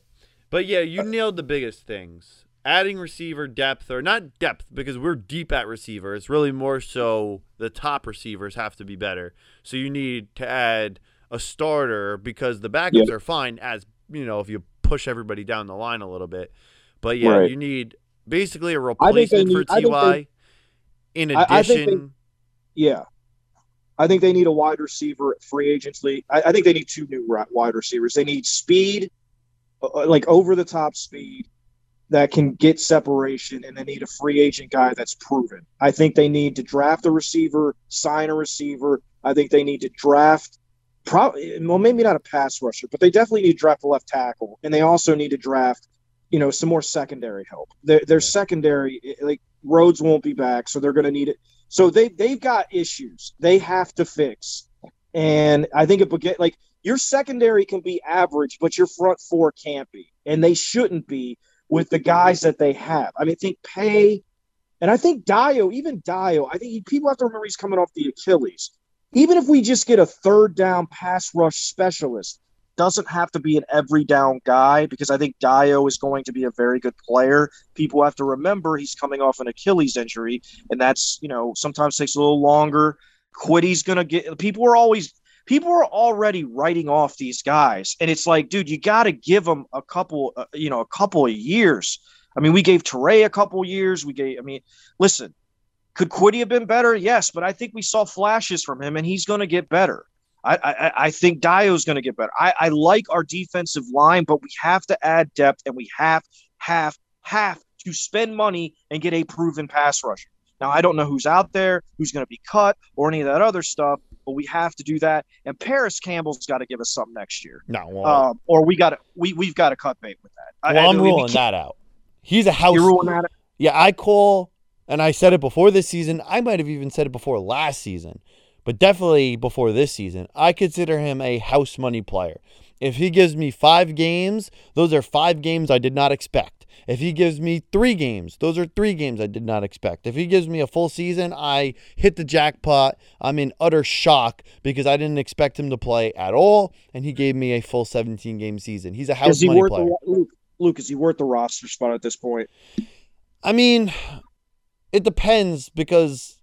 But yeah, you nailed the biggest things. Adding receiver depth, or not depth, because we're deep at receiver. It's really more so the top receivers have to be better. So you need to add a starter because the backups are fine as you know if you push everybody down the line a little bit. But yeah, Right. you need basically a replacement for need- think Ty. they- in I- I think addition, Yeah. I think they need a wide receiver at free agency. I, I think they need two new wide receivers. They need speed, uh, like over the top speed, that can get separation, and they need a free agent guy that's proven. I think they need to draft a receiver, sign a receiver. I think they need to draft, probably, well, maybe not a pass rusher, but they definitely need to draft a left tackle, and they also need to draft, you know, some more secondary help. Their, their secondary, like Rhodes won't be back, so they're going to need it. So they they've got issues they have to fix, and I think it like your secondary can be average, but your front four can't be, and they shouldn't be with the guys that they have. I mean, I think Paye, and I think Dayo, even Dayo, I think he, people have to remember he's coming off the Achilles. Even if we just get a third down pass rush specialist, doesn't have to be an every down guy because I think Dayo is going to be a very good player. People have to remember he's coming off an Achilles injury, and that's you know sometimes takes a little longer. Kwity's gonna get people are always people are already writing off these guys, and it's like, dude, you got to give them a couple, uh, you know, a couple of years. I mean, we gave Turay a couple years. We gave, I mean, listen, could Kwity have been better? Yes, but I think we saw flashes from him, and he's going to get better. I, I, I think Dayo's going to get better. I, I like our defensive line, but we have to add depth, and we have, have, have to spend money and get a proven pass rusher. Now, I don't know who's out there, who's going to be cut, or any of that other stuff, but we have to do that. And Parris Campbell's got to give us something next year. No, well, Um, or we got to we we've got to cut bait with that. Well, I I'm ruling that out. He's a house. You're ruling that. out? Yeah, I call, and I said it before this season. I might have even said it before last season, but definitely before this season. I consider him a house money player. If he gives me five games, those are five games I did not expect. If he gives me three games, those are three games I did not expect. If he gives me a full season, I hit the jackpot. I'm in utter shock because I didn't expect him to play at all, and he gave me a full 17 game season. He's a house Is he money worth player. the Luke? Luke, is he worth the roster spot at this point? I mean, it depends because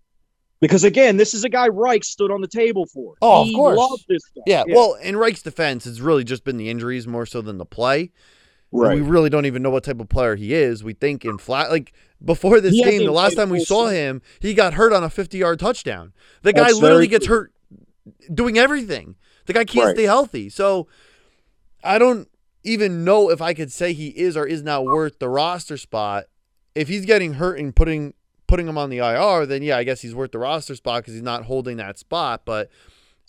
Because again, this is a guy Reich stood on the table for. Oh, of course. loved this guy. yeah, well, in Reich's defense, it's really just been the injuries more so than the play. Right. We really don't even know what type of player he is. We think in flat like before this He game, the last time we saw season. him, he got hurt on a 50-yard touchdown. The guy That's literally gets hurt doing everything. The guy can't Right. stay healthy. So I don't even know if I could say he is or is not worth the roster spot. If he's getting hurt and putting putting him on the IR, then yeah, I guess he's worth the roster spot because he's not holding that spot. But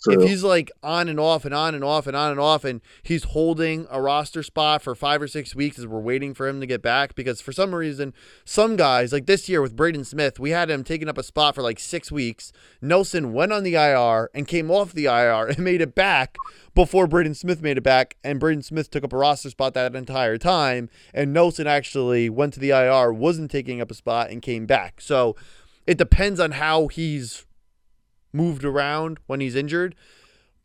True. if he's like on and off and on and off and on and off, and he's holding a roster spot for five or six weeks as we're waiting for him to get back, because for some reason, some guys, like this year with Braden Smith, we had him taking up a spot for like six weeks. Nelson went on the IR and came off the IR and made it back before Braden Smith made it back, and Braden Smith took up a roster spot that entire time, and Nelson actually went to the IR, wasn't taking up a spot, and came back. So it depends on how he's moved around when he's injured.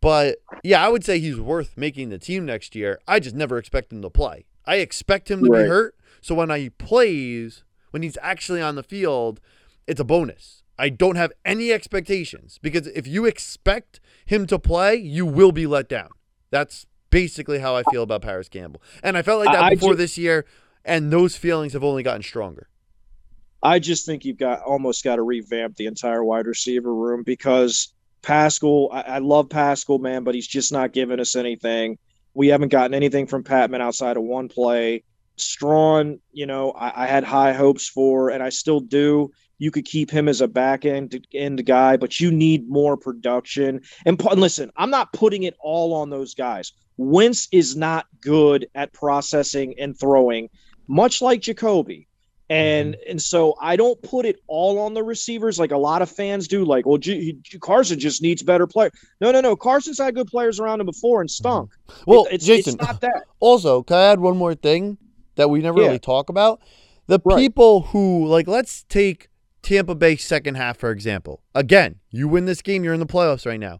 But yeah, I would say he's worth making the team next year. I just never expect him to play. I expect him to be hurt. So when he plays, when he's actually on the field, it's a bonus. I don't have any expectations because if you expect him to play, you will be let down. That's basically how I feel about Parris Campbell. And I felt like that I- before ju- this year, and those feelings have only gotten stronger. I just think you've got almost got to revamp the entire wide receiver room because Pascal, I, I love Pascal, man, but he's just not giving us anything. We haven't gotten anything from Patmon outside of one play. Strawn, you know, I, I had high hopes for, and I still do. You could keep him as a back end end guy, but you need more production. And, and listen, I'm not putting it all on those guys. Wentz is not good at processing and throwing, much like Jacoby. And mm-hmm. and so I don't put it all on the receivers like a lot of fans do. Like, well, G- G- Carson just needs better player. No, no, no. Carson's had good players around him before and mm-hmm. stunk. Well, It- it's, Jason, it's not that. Also, can I add one more thing that we never Yeah. really talk about? The Right. people who like let's take Tampa Bay second half for example. Again, you win this game, you're in the playoffs right now.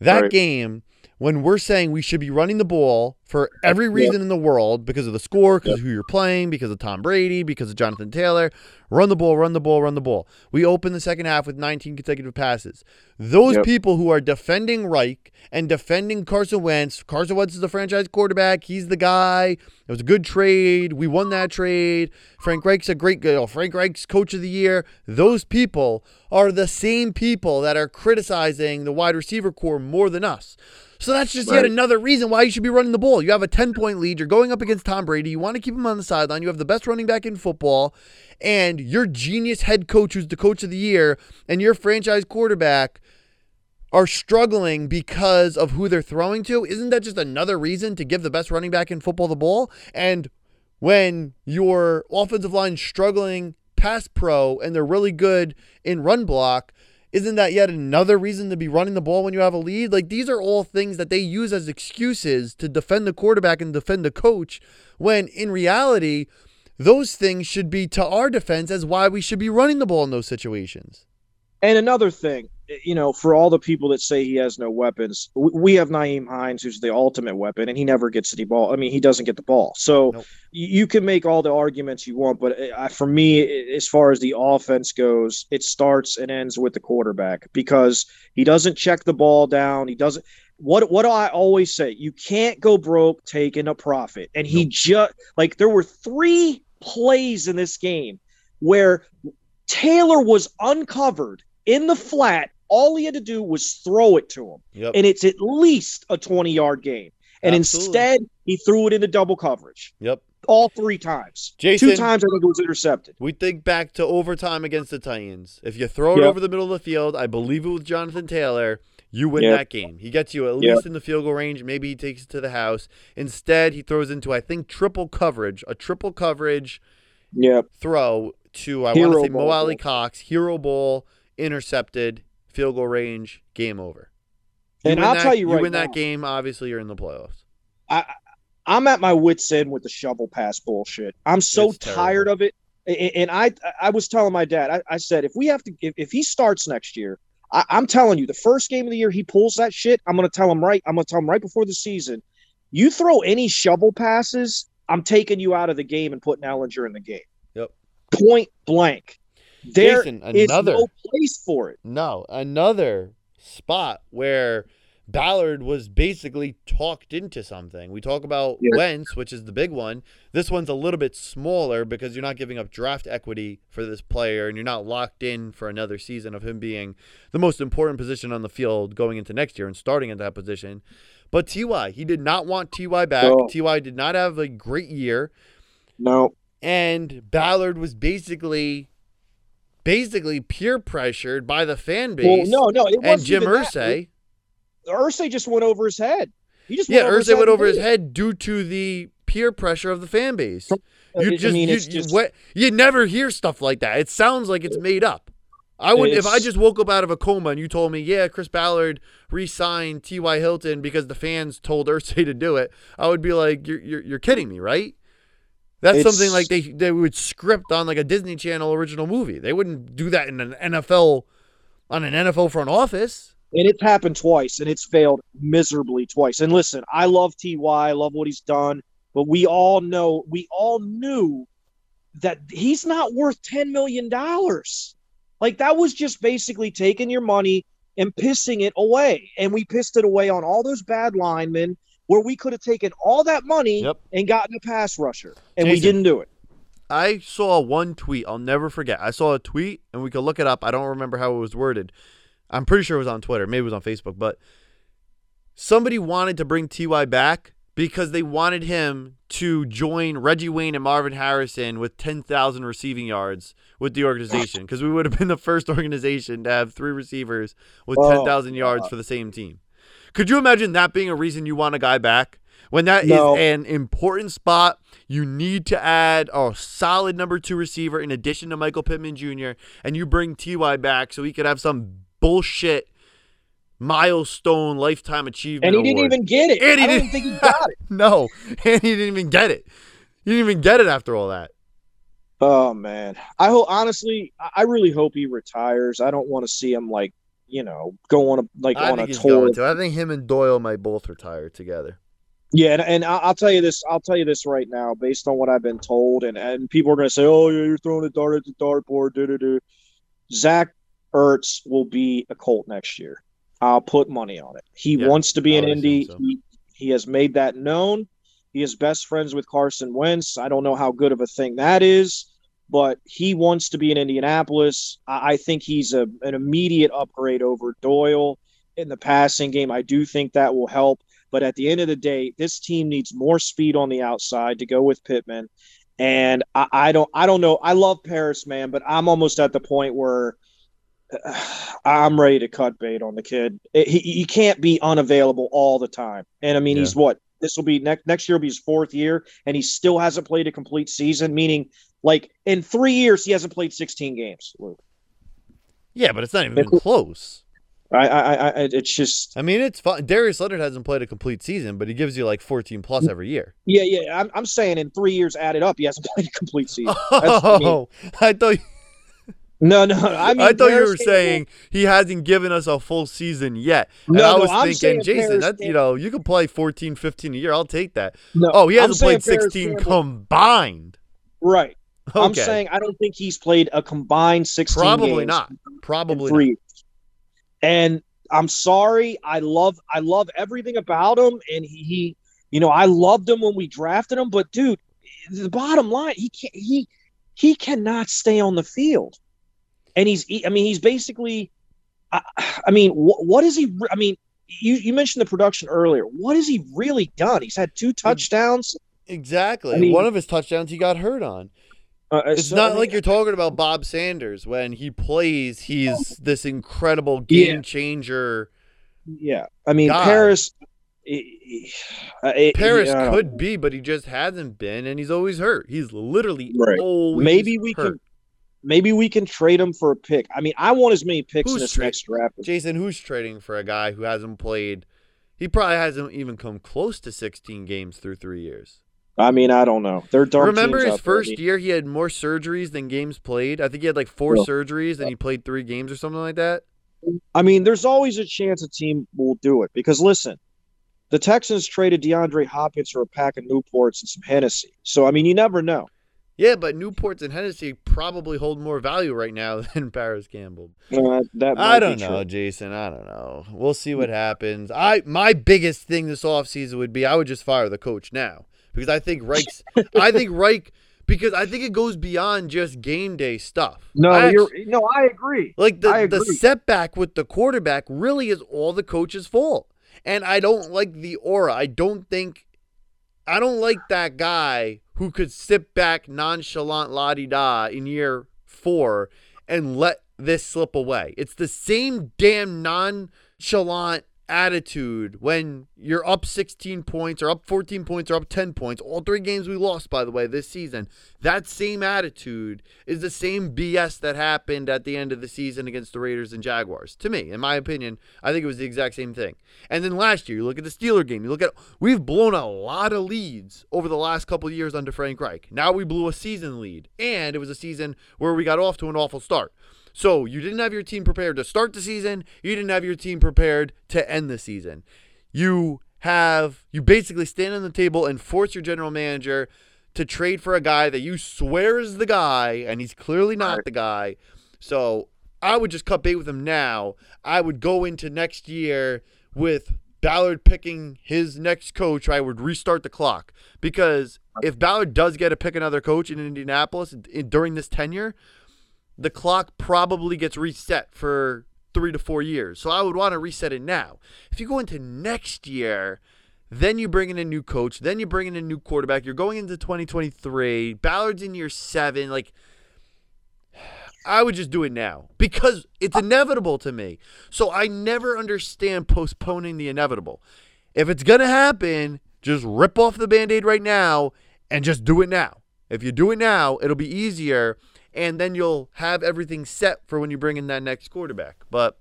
That Right. game when we're saying we should be running the ball for every reason in the world because of the score, because of who you're playing, because of Tom Brady, because of Jonathan Taylor, run the ball, run the ball, run the ball. We open the second half with 19 consecutive passes. Those Yep. people who are defending Reich and defending Carson Wentz, Carson Wentz is the franchise quarterback. He's the guy. It was a good trade. We won that trade. Frank Reich's a great guy. Frank Reich's coach of the year. Those people are the same people that are criticizing the wide receiver corps more than us. So that's just Right. yet another reason why you should be running the ball. You have a 10 point lead. You're going up against Tom Brady. You want to keep him on the sideline. You have the best running back in football. And your genius head coach, who's the coach of the year, and your franchise quarterback are struggling because of who they're throwing to. Isn't that just another reason to give the best running back in football the ball? And when your offensive line's struggling pass pro and they're really good in run block, isn't that yet another reason to be running the ball when you have a lead? Like these are all things that they use as excuses to defend the quarterback and defend the coach when in reality those things should be to our defense as why we should be running the ball in those situations. And another thing, you know, for all the people that say he has no weapons, we have Nyheim Hines, who's the ultimate weapon, and he never gets any ball. I mean, he doesn't get the ball. So Nope. you can make all the arguments you want, but uh, for me, as far as the offense goes, it starts and ends with the quarterback because he doesn't check the ball down. He doesn't. What what do I always say? You can't go broke taking a profit. And he just like there were three plays in this game where Taylor was uncovered in the flat. All he had to do was throw it to him, Yep. and it's at least a 20 yard game. And Absolutely. instead, he threw it into double coverage Yep. all three times. Jason- Two times, I think it was intercepted. We think back to overtime against the Titans. If you throw it Yep. over the middle of the field, I believe it was Jonathan Taylor, you win Yep. that game. He gets you at least in the field goal range. Maybe he takes it to the house. Instead, he throws into, I think, triple coverage, a triple coverage Yep. throw to, I want to say, ball. Mo Alie-Cox, hero ball, intercepted, field goal range, game over. You And I'll that- tell you right You win now, that game, obviously, you're in the playoffs. I, I'm at my wits end with the shovel pass bullshit. I'm so It's terrible. tired of it. And I, I was telling my dad, I, I said, if we have to, if, if he starts next year, I, I'm telling you, the first game of the year he pulls that shit, I'm going to tell him right. I'm going to tell him right before the season. You throw any shovel passes, I'm taking you out of the game and putting Ehlinger in the game. Yep. Point blank. There Jason, is another. no place for it. No, another spot where Ballard was basically talked into something. We talk about Yeah. Wentz, which is the big one. This one's a little bit smaller because you're not giving up draft equity for this player and you're not locked in for another season of him being the most important position on the field going into next year and starting at that position. But TY, he did not want TY back. No. TY did not have a great year No. and Ballard was basically basically peer pressured by the fan Well, base no, no. It and Jim. Irsay. Ursay just went over his head. He just Yeah, went over Irsay went over his head due to the peer pressure of the fan base. You just, you, it's you, just what- you never hear stuff like that. It sounds like it's made up. I would if I just woke up out of a coma and you told me, yeah, Chris Ballard re-signed T.Y. Hilton because the fans told Irsay to do it. I would be like, you're you're, you're kidding me, right? That's It's- something like they they would script on like a Disney Channel original movie. They wouldn't do that in an NFL on an NFL front office. and it's happened twice and it's failed miserably twice and listen i love ty i love what he's done but we all know we all knew that he's not worth 10 million dollars like that was just basically taking your money and pissing it away and we pissed it away on all those bad linemen where we could have taken all that money Yep. and gotten a pass rusher and we didn't do it I saw one tweet. I'll never forget. I saw a tweet, and we could look it up. I don't remember how it was worded. I'm pretty sure it was on Twitter. Maybe it was on Facebook. But somebody wanted to bring Ty back because they wanted him to join Reggie Wayne and Marvin Harrison with 10,000 receiving yards with the organization because we would have been the first organization to have three receivers with Oh, 10,000 yards God. for the same team. Could you imagine that being a reason you want a guy back? When that is No. an important spot, you need to add a solid number two receiver in addition to Michael Pittman Jr. and you bring Ty back so he could have some bullshit milestone lifetime achievement. and he didn't even get it And he i didn't- think he got it No, and he didn't even get it. He didn't even get it after all that. Oh man, I hope honestly, I really hope he retires. I don't want to see him like you know go on a like I on a tour. to. I think him and Doyle might both retire together. Yeah, and, and I- I'll tell you this. I'll tell you this right now, based on what I've been told, and and people are going to say, "Oh, yeah, you're throwing a dart at the dartboard." Do do do. Zach Ertz will be a Colt next year. I'll put money on it. He Yeah, wants to be an Indy. so. He he has made that known. He is best friends with Carson Wentz. I don't know how good of a thing that is, but he wants to be in Indianapolis. I, I think he's a an immediate upgrade over Doyle. in the passing game. I do think that will help. But at the end of the day, this team needs more speed on the outside to go with Pittman. And I, I don't I don't know. I love Parris, man, but I'm almost at the point where uh, I'm ready to cut bait on the kid. It, he, he can't be unavailable all the time. And I mean, Yeah. he's what? This will be next next year will be his fourth year, and he still hasn't played a complete season. Meaning, like in three years, he hasn't played 16 games. Luke. Yeah, but it's not even close. I, I, I, it's just I mean, it's fun. Darius Leonard hasn't played a complete season, but he gives you like 14 plus every year. yeah, yeah. I'm, I'm saying in three years added up, he hasn't played a complete season. That's- I mean, Oh, I thought no, no. I mean, I thought you were saying he hasn't given us a full season yet. And No, I no, was I'm thinking, Jason, that you know, you can play 14, 15 a year. I'll take that. No, Oh, he hasn't played saying Parris 16 Campbell- combined. Right. I'm saying I don't think he's played a combined 16 Probably not. Probably not. years. And I'm sorry. I love I love everything about him, and he, he, you know, I loved him when we drafted him. But dude, the bottom line, he can't he he cannot stay on the field, and he's I mean he's basically, I, I mean what what is he? I mean. You, you mentioned the production earlier. What has he really done? He's had two touchdowns. Exactly. I mean- One of his touchdowns he got hurt on. Uh, It's so, not I mean, like you're talking about Bob Sanders when he plays, he's this incredible game Yeah. changer. Yeah, I mean God. Parris. eh, eh, eh, Parris yeah, could be, but he just hasn't been, and he's always hurt. He's literally Right. always Maybe we hurt. can. Maybe we can trade him for a pick. I mean, I want as many picks Who's in this tra- next draft. Jason, who's trading for a guy who hasn't played? He probably hasn't even come close to 16 games through three years. I mean, I don't know. They're dumb Remember his out there. first year, he had more surgeries than games played. I think he had like four surgeries, and he played three games or something like that. I mean, there's always a chance a team will do it because listen, the Texans traded DeAndre Hopkins for a pack of Newports and some Hennessy. So I mean, you never know. Yeah, but Newports and Hennessy probably hold more value right now than Parris Campbell. Uh, that I don't know, true. Jason. I don't know. We'll see what happens. I my biggest thing this offseason would be I would just fire the coach now because I think Reich's I think Reich because I think it goes beyond just game day stuff. No, I you're actu- no. I agree. like the I the setback with the quarterback really is all the coach's fault. And I don't like the aura. I don't think I don't like that guy who could sit back nonchalant la di da in year four and let this slip away. It's the same damn nonchalant attitude when you're up 16 points or up 14 points or up 10 points. All three games we lost, by the way, this season. That same attitude is the same BS that happened at the end of the season against the Raiders and Jaguars. To me, in my opinion, I think it was the exact same thing. And then last year, you look at the Steeler game, you look at we've blown a lot of leads over the last couple years under Frank Reich. Now we blew a season lead, and it was a season where we got off to an awful start. So you didn't have your team prepared to start the season, you didn't have your team prepared to end the season. You have you basically stand on the table and force your general manager to trade for a guy that you swear is the guy, and he's clearly not the guy. So I would just cut bait with him now. I would go into next year with Ballard picking his next coach. I would restart the clock because if Ballard does get to pick another coach in Indianapolis in, during this tenure, the clock probably gets reset for three to four years. So I would want to reset it now. If you go into next year, then you bring in a new coach, then you bring in a new quarterback. You're going into 2023. Ballard's in year seven. Like, I would just do it now because it's inevitable to me. So I never understand postponing the inevitable. If it's going to happen, just rip off the band aid right now and just do it now. If you do it now, it'll be easier and then you'll have everything set for when you bring in that next quarterback. But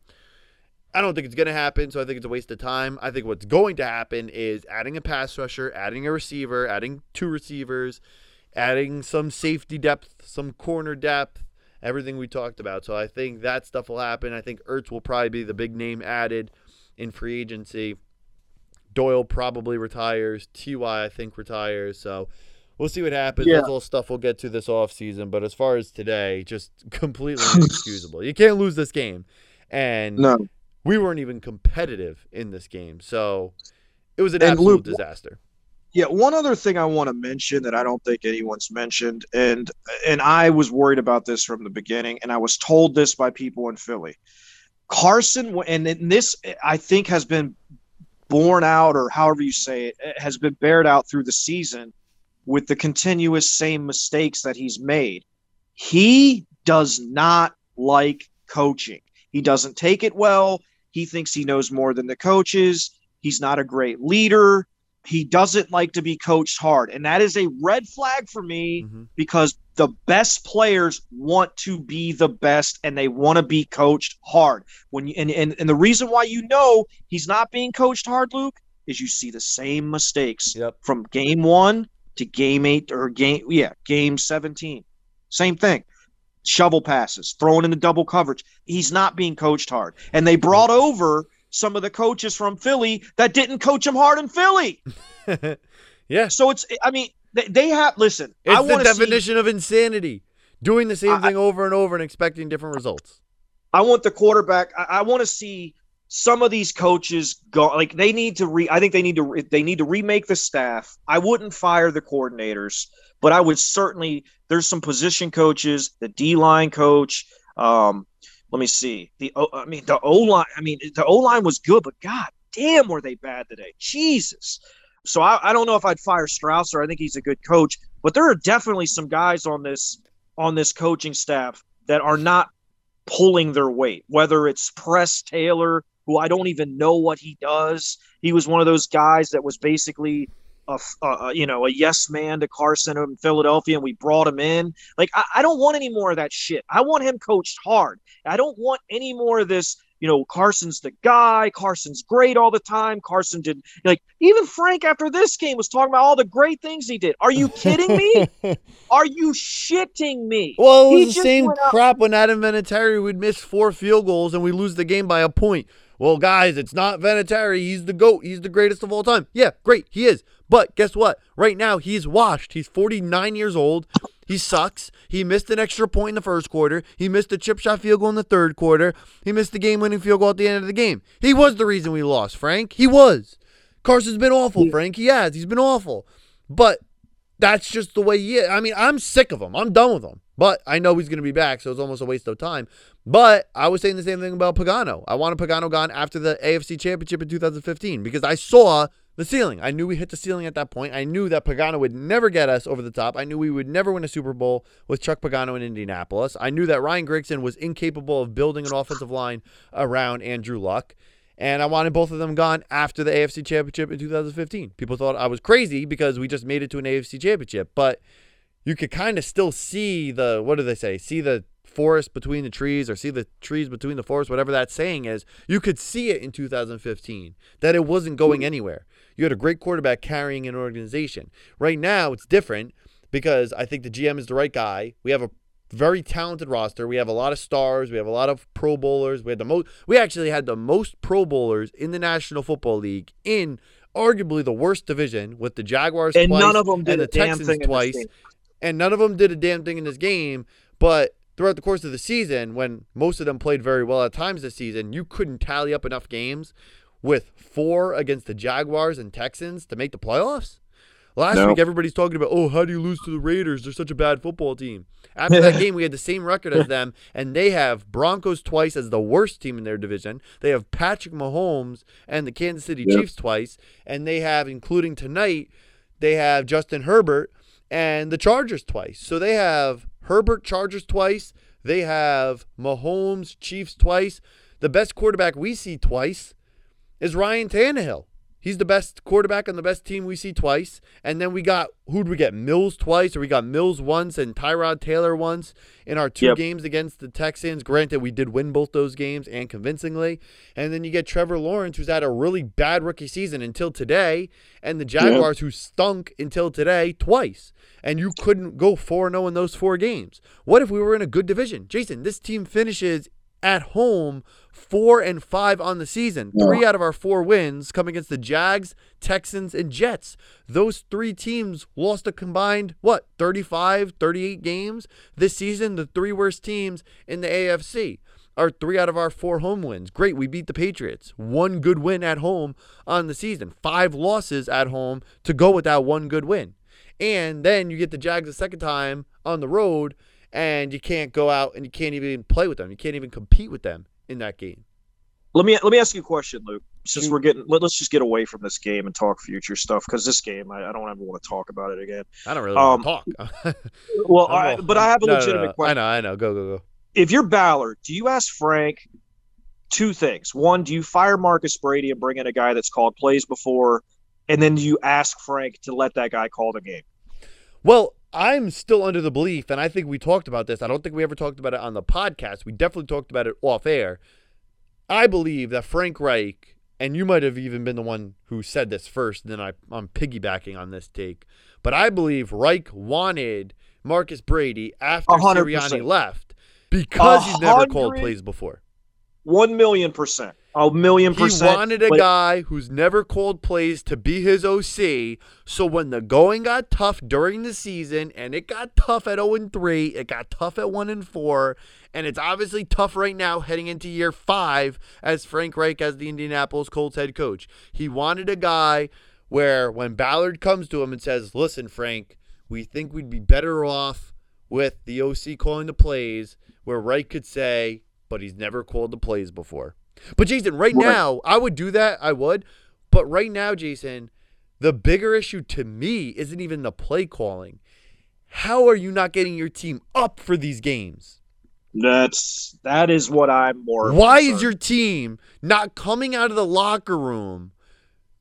I don't think it's going to happen, so I think it's a waste of time. I think what's going to happen is adding a pass rusher, adding a receiver, adding two receivers, adding some safety depth, some corner depth, everything we talked about. So I think that stuff will happen. I think Ertz will probably be the big name added in free agency. Doyle probably retires. Ty I think retires. So we'll see what happens. Yeah. That's all stuff we'll get to this offseason. But as far as today, just completely inexcusable. You can't lose this game. And No, we weren't even competitive in this game. So it was an And absolute Luke- disaster. Yeah, one other thing I want to mention that I don't think anyone's mentioned, and and I was worried about this from the beginning, and I was told this by people in Philly. Carson, and this I think has been borne out, or however you say it, has been bared out through the season with the continuous same mistakes that he's made. He does not like coaching. He doesn't take it well. He thinks he knows more than the coaches. He's not a great leader. He doesn't like to be coached hard. And that is a red flag for me mm-hmm. because the best players want to be the best and they want to be coached hard. When you, and, and, and the reason why you know he's not being coached hard, Luke, is you see the same mistakes yep. from game one to game eight or game yeah, game 17. Same thing. Shovel passes, throwing in the double coverage. He's not being coached hard. And they brought over some of the coaches from Philly that didn't coach him hard in Philly. yeah. So it's I mean they, they have listen. It's I the definition see, of insanity. Doing the same I, thing over and over and expecting different results. I want the quarterback. I, I want to see some of these coaches go like they need to re. I think they need to they need to remake the staff. I wouldn't fire the coordinators, but I would certainly. There's some position coaches, the D line coach. Um, let me see the. I mean the O line. I mean the O line was good, but God damn, were they bad today? Jesus. So I, I don't know if I'd fire Strausser. I think he's a good coach, but there are definitely some guys on this on this coaching staff that are not pulling their weight. Whether it's Press Taylor, who I don't even know what he does. He was one of those guys that was basically a, a, you know a yes man to Carson in Philadelphia, and we brought him in. Like I, I don't want any more of that shit. I want him coached hard. I don't want any more of this you know, Carson's the guy. Carson's great all the time. Carson did like even Frank after this game was talking about all the great things he did. Are you kidding me? Are you shitting me? Well, it was he the same crap when Adam Vinatieri would miss four field goals and we lose the game by a point. Well, guys, it's not Vinatieri. He's the GOAT. He's the greatest of all time. Yeah, great. He is. But guess what? Right now, he's washed. He's 49 years old. He sucks. He missed an extra point in the first quarter. He missed a chip shot field goal in the third quarter. He missed the game winning field goal at the end of the game. He was the reason we lost, Frank. He was. Carson's been awful, Frank. He has. He's been awful. But that's just the way he is. I mean, I'm sick of him. I'm done with him. But I know he's going to be back, so it's almost a waste of time. But I was saying the same thing about Pagano. I wanted Pagano gone after the AFC Championship in 2015 because I saw the ceiling. I knew we hit the ceiling at that point. I knew that Pagano would never get us over the top. I knew we would never win a Super Bowl with Chuck Pagano in Indianapolis. I knew that Ryan Grigson was incapable of building an offensive line around Andrew Luck. And I wanted both of them gone after the AFC Championship in 2015. People thought I was crazy because we just made it to an AFC Championship. But you could kind of still see the, what do they say? See the forest between the trees or see the trees between the forest, whatever that saying is. You could see it in 2015 that it wasn't going hmm. anywhere. You had a great quarterback carrying an organization. Right now, it's different because I think the GM is the right guy. We have a very talented roster. We have a lot of stars. We have a lot of Pro Bowlers. We had the most. We actually had the most Pro Bowlers in the National Football League in arguably the worst division with the Jaguars and twice none of them did and the Texans twice, and none of them did a damn thing in this game. But throughout the course of the season, when most of them played very well at times this season, you couldn't tally up enough games with four against the Jaguars and Texans to make the playoffs? Last no. week, everybody's talking about, oh, how do you lose to the Raiders? They're such a bad football team. After that game, we had the same record as them, and they have Broncos twice as the worst team in their division. They have Patrick Mahomes and the Kansas City yep. Chiefs twice, and they have, including tonight, they have Justin Herbert and the Chargers twice. So they have Herbert Chargers twice. They have Mahomes Chiefs twice. The best quarterback we see twice is Ryan Tannehill. He's the best quarterback on the best team we see twice. And then we got who'd we get? Mills twice, or we got Mills once and Tyrod Taylor once in our two yep. games against the Texans. Granted, we did win both those games and convincingly. And then you get Trevor Lawrence, who's had a really bad rookie season until today, and the Jaguars, yep. who stunk until today twice. And you couldn't go 4 0 in those four games. What if we were in a good division? Jason, this team finishes at home four and five on the season. Three out of our four wins come against the Jags, Texans, and Jets. Those three teams lost a combined, what, 35, 38 games this season. The three worst teams in the AFC are three out of our four home wins. Great, we beat the Patriots. One good win at home on the season. Five losses at home to go with that one good win. And then you get the Jags a second time on the road and you can't go out and you can't even play with them. You can't even compete with them in that game. Let me let me ask you a question, Luke. Since we're getting, let, us just get away from this game and talk future stuff because this game, I, I, don't ever want to talk about it again. I don't really um, want to talk. well, I, but I have a no, legitimate no, no. question. I know, I know. Go, go, go. If you're Ballard, do you ask Frank two things? One, do you fire Marcus Brady and bring in a guy that's called plays before, and then do you ask Frank to let that guy call the game? Well, I'm still under the belief, and I think we talked about this. I don't think we ever talked about it on the podcast. We definitely talked about it off air. I believe that Frank Reich, and you might have even been the one who said this first, and then I, I'm piggybacking on this take, but I believe Reich wanted Marcus Brady after 100%. Sirianni left because he's never called plays before. One million percent. A million percent. He wanted a guy who's never called plays to be his OC. So when the going got tough during the season, and it got tough at 0 3, it got tough at 1 and 4, and it's obviously tough right now heading into year five as Frank Reich as the Indianapolis Colts head coach. He wanted a guy where when Ballard comes to him and says, Listen, Frank, we think we'd be better off with the OC calling the plays, where Reich could say, but he's never called the plays before. But Jason, right, now, I would do that. I would. But right now, Jason, the bigger issue to me isn't even the play calling. How are you not getting your team up for these games? That's that is what I'm more. Why concerned. is your team not coming out of the locker room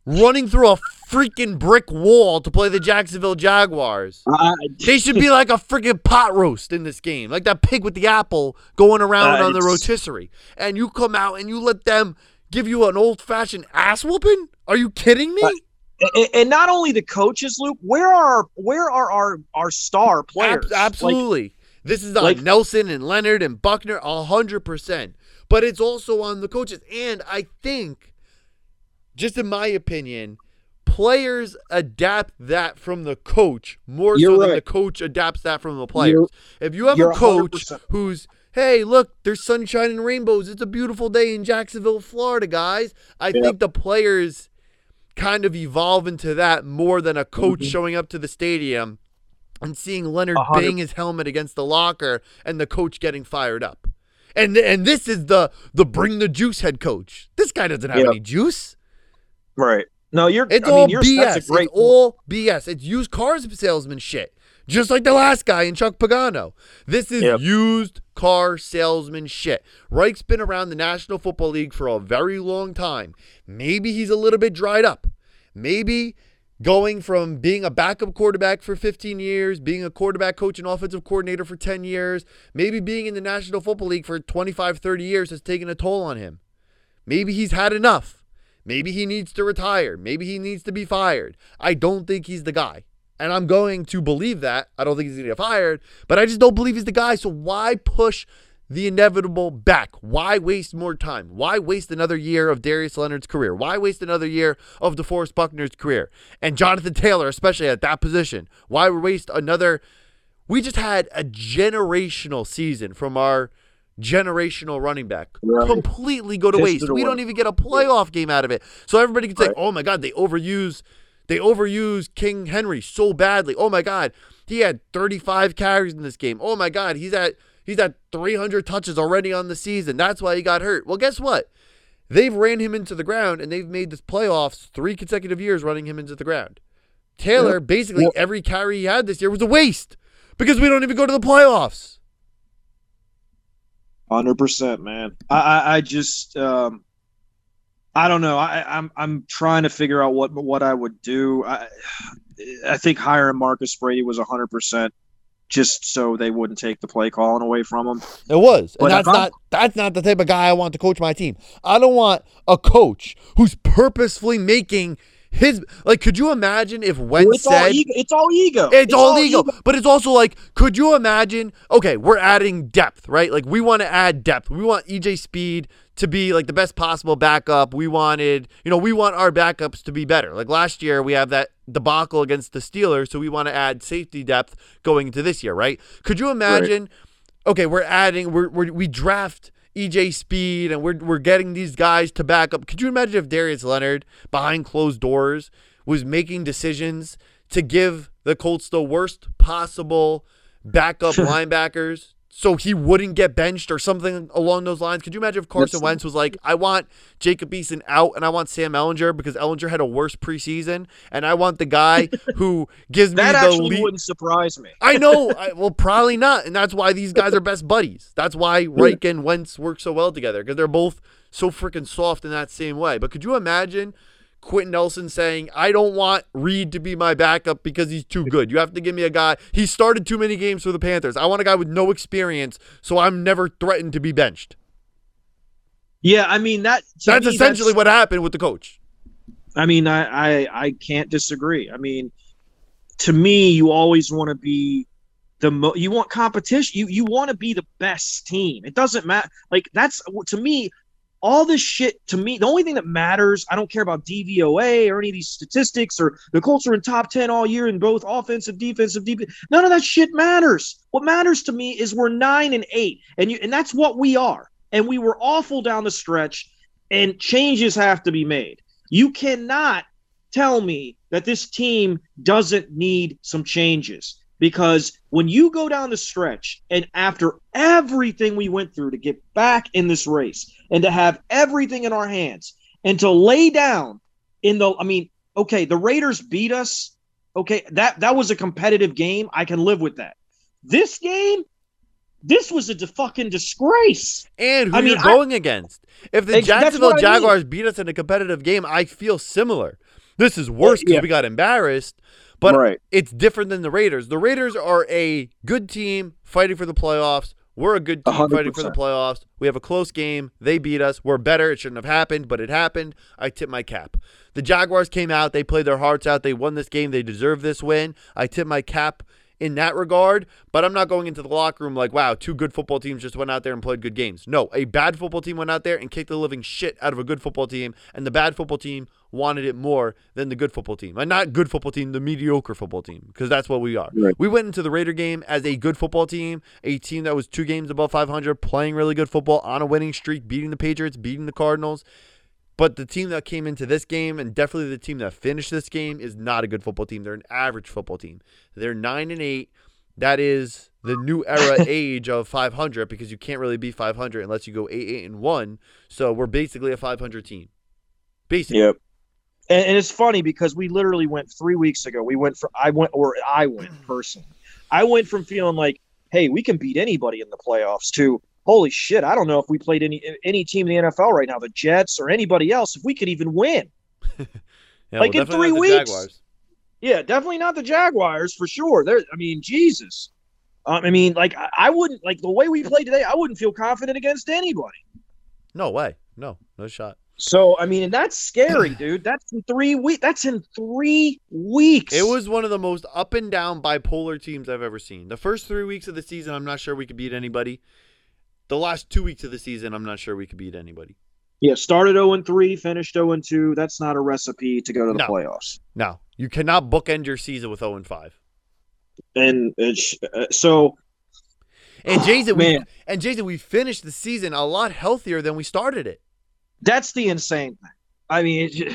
running through a freaking brick wall to play the Jacksonville Jaguars. Uh, they should be like a freaking pot roast in this game, like that pig with the apple going around uh, on the rotisserie. And you come out and you let them give you an old fashioned ass whooping? Are you kidding me? And, and not only the coaches, Luke. Where are where are our our star players? Ab- absolutely. Like, this is on like, Nelson and Leonard and Buckner, hundred percent. But it's also on the coaches, and I think just in my opinion, players adapt that from the coach more You're so right. than the coach adapts that from the players. You're, if you have a coach 100%. who's hey, look, there's sunshine and rainbows. It's a beautiful day in Jacksonville, Florida, guys. I yep. think the players kind of evolve into that more than a coach mm-hmm. showing up to the stadium and seeing Leonard 100. bang his helmet against the locker and the coach getting fired up. And and this is the the bring the juice head coach. This guy doesn't have yep. any juice. Right. No, you're. It's I all mean, BS. Great... It's all BS. It's used cars salesman shit. Just like the last guy in Chuck Pagano. This is yep. used car salesman shit. Reich's been around the National Football League for a very long time. Maybe he's a little bit dried up. Maybe going from being a backup quarterback for 15 years, being a quarterback coach and offensive coordinator for 10 years, maybe being in the National Football League for 25, 30 years has taken a toll on him. Maybe he's had enough. Maybe he needs to retire. Maybe he needs to be fired. I don't think he's the guy. And I'm going to believe that. I don't think he's going to get fired, but I just don't believe he's the guy. So why push the inevitable back? Why waste more time? Why waste another year of Darius Leonard's career? Why waste another year of DeForest Buckner's career? And Jonathan Taylor, especially at that position. Why waste another? We just had a generational season from our generational running back right. completely go to waste. We don't even get a playoff game out of it. So everybody can say, right. "Oh my God, they overuse, they overuse King Henry so badly. Oh my God, he had 35 carries in this game. Oh my God, he's at he's at 300 touches already on the season. That's why he got hurt. Well, guess what? They've ran him into the ground and they've made this playoffs three consecutive years running him into the ground. Taylor, yep. basically yep. every carry he had this year was a waste because we don't even go to the playoffs. Hundred percent, man. I, I, I just um, I don't know. I, I'm I'm trying to figure out what what I would do. I I think hiring Marcus Brady was hundred percent just so they wouldn't take the play calling away from him. It was, and that's not that's not the type of guy I want to coach my team. I don't want a coach who's purposefully making his like could you imagine if Wentz it's said all ego. it's all ego it's, it's all, all ego. ego but it's also like could you imagine okay we're adding depth right like we want to add depth we want EJ Speed to be like the best possible backup we wanted you know we want our backups to be better like last year we have that debacle against the Steelers so we want to add safety depth going into this year right could you imagine right. okay we're adding we're, we're we draft EJ Speed, and we're, we're getting these guys to back up. Could you imagine if Darius Leonard, behind closed doors, was making decisions to give the Colts the worst possible backup linebackers so he wouldn't get benched or something along those lines. Could you imagine if Carson That's- Wentz was like, I want Jacob Eason out and I want Sam Ehlinger because Ehlinger had a worse preseason and I want the guy who gives me That the actually lead. wouldn't surprise me. I know. I, well, probably not. And that's why these guys are best buddies. That's why Reich and Wentz work so well together because they're both so freaking soft in that same way. But could you imagine Quenton Nelson saying, I don't want Reed to be my backup because he's too good. You have to give me a guy. He started too many games for the Panthers. I want a guy with no experience, so I'm never threatened to be benched. Yeah, I mean that. That's me, essentially what happened with the coach. I mean, I, I I can't disagree. I mean, to me, you always want to be the mo- you want competition. You you want to be the best team. It doesn't matter. Like that's to me. All this shit to me, the only thing that matters, I don't care about DVOA or any of these statistics or the Colts are in top 10 all year in both offensive, defensive, deep. None of that shit matters. What matters to me is we're nine and eight, and you and that's what we are. And we were awful down the stretch, and changes have to be made. You cannot tell me that this team doesn't need some changes because when you go down the stretch and after everything we went through to get back in this race and to have everything in our hands and to lay down in the I mean, okay, the Raiders beat us. Okay, that that was a competitive game. I can live with that. This game, this was a de- fucking disgrace. And who I mean, you're I- going against. If the Jacksonville what I mean. Jaguars beat us in a competitive game, I feel similar. This is worse because yeah. we got embarrassed. But Right. it's different than the Raiders. The Raiders are a good team fighting for the playoffs. We're a good team A hundred fighting for the playoffs. We have a close game. They beat us. We're better. It shouldn't have happened, but it happened. I tip my cap. The Jaguars came out. They played their hearts out. They won this game. They deserve this win. I tip my cap in that regard, but I'm not going into the locker room like, wow, two good football teams just went out there and played good games. No, a bad football team went out there and kicked the living shit out of a good football team, and the bad football team wanted it more than the good football team. And not good football team, the mediocre football team, because that's what we are. Right. We went into the Raider game as a good football team, a team that was two games above 500, playing really good football on a winning streak, beating the Patriots, beating the Cardinals. But the team that came into this game, and definitely the team that finished this game, is not a good football team. They're an average football team. They're nine and eight. That is the new era age of 500 because you can't really be 500 unless you go eight, eight, and one. So we're basically a 500 team. Basically, Yep. And, and it's funny because we literally went three weeks ago. We went for I went or I went personally. I went from feeling like, hey, we can beat anybody in the playoffs to holy shit, I don't know if we played any any team in the NFL right now, the Jets or anybody else, if we could even win. Yeah, Like well, in three weeks. Yeah, definitely not the Jaguars for sure. There, I mean, Jesus. Um, I mean, like I, I wouldn't like the way we played today. I wouldn't feel confident against anybody. No way. No, no shot. So I mean, and that's scary, dude. That's in three weeks. That's in three weeks. It was one of the most up and down bipolar teams I've ever seen. The first three weeks of the season, I'm not sure we could beat anybody. The last two weeks of the season, I'm not sure we could beat anybody. Yeah, started 0 and 3, finished 0 and 2. That's not a recipe to go to the No. playoffs. No, you cannot bookend your season with 0 and 5. And it's, uh, so, And Jason, we, Man. and Jason, we finished the season a lot healthier than we started it. that's the insane thing. I mean, it,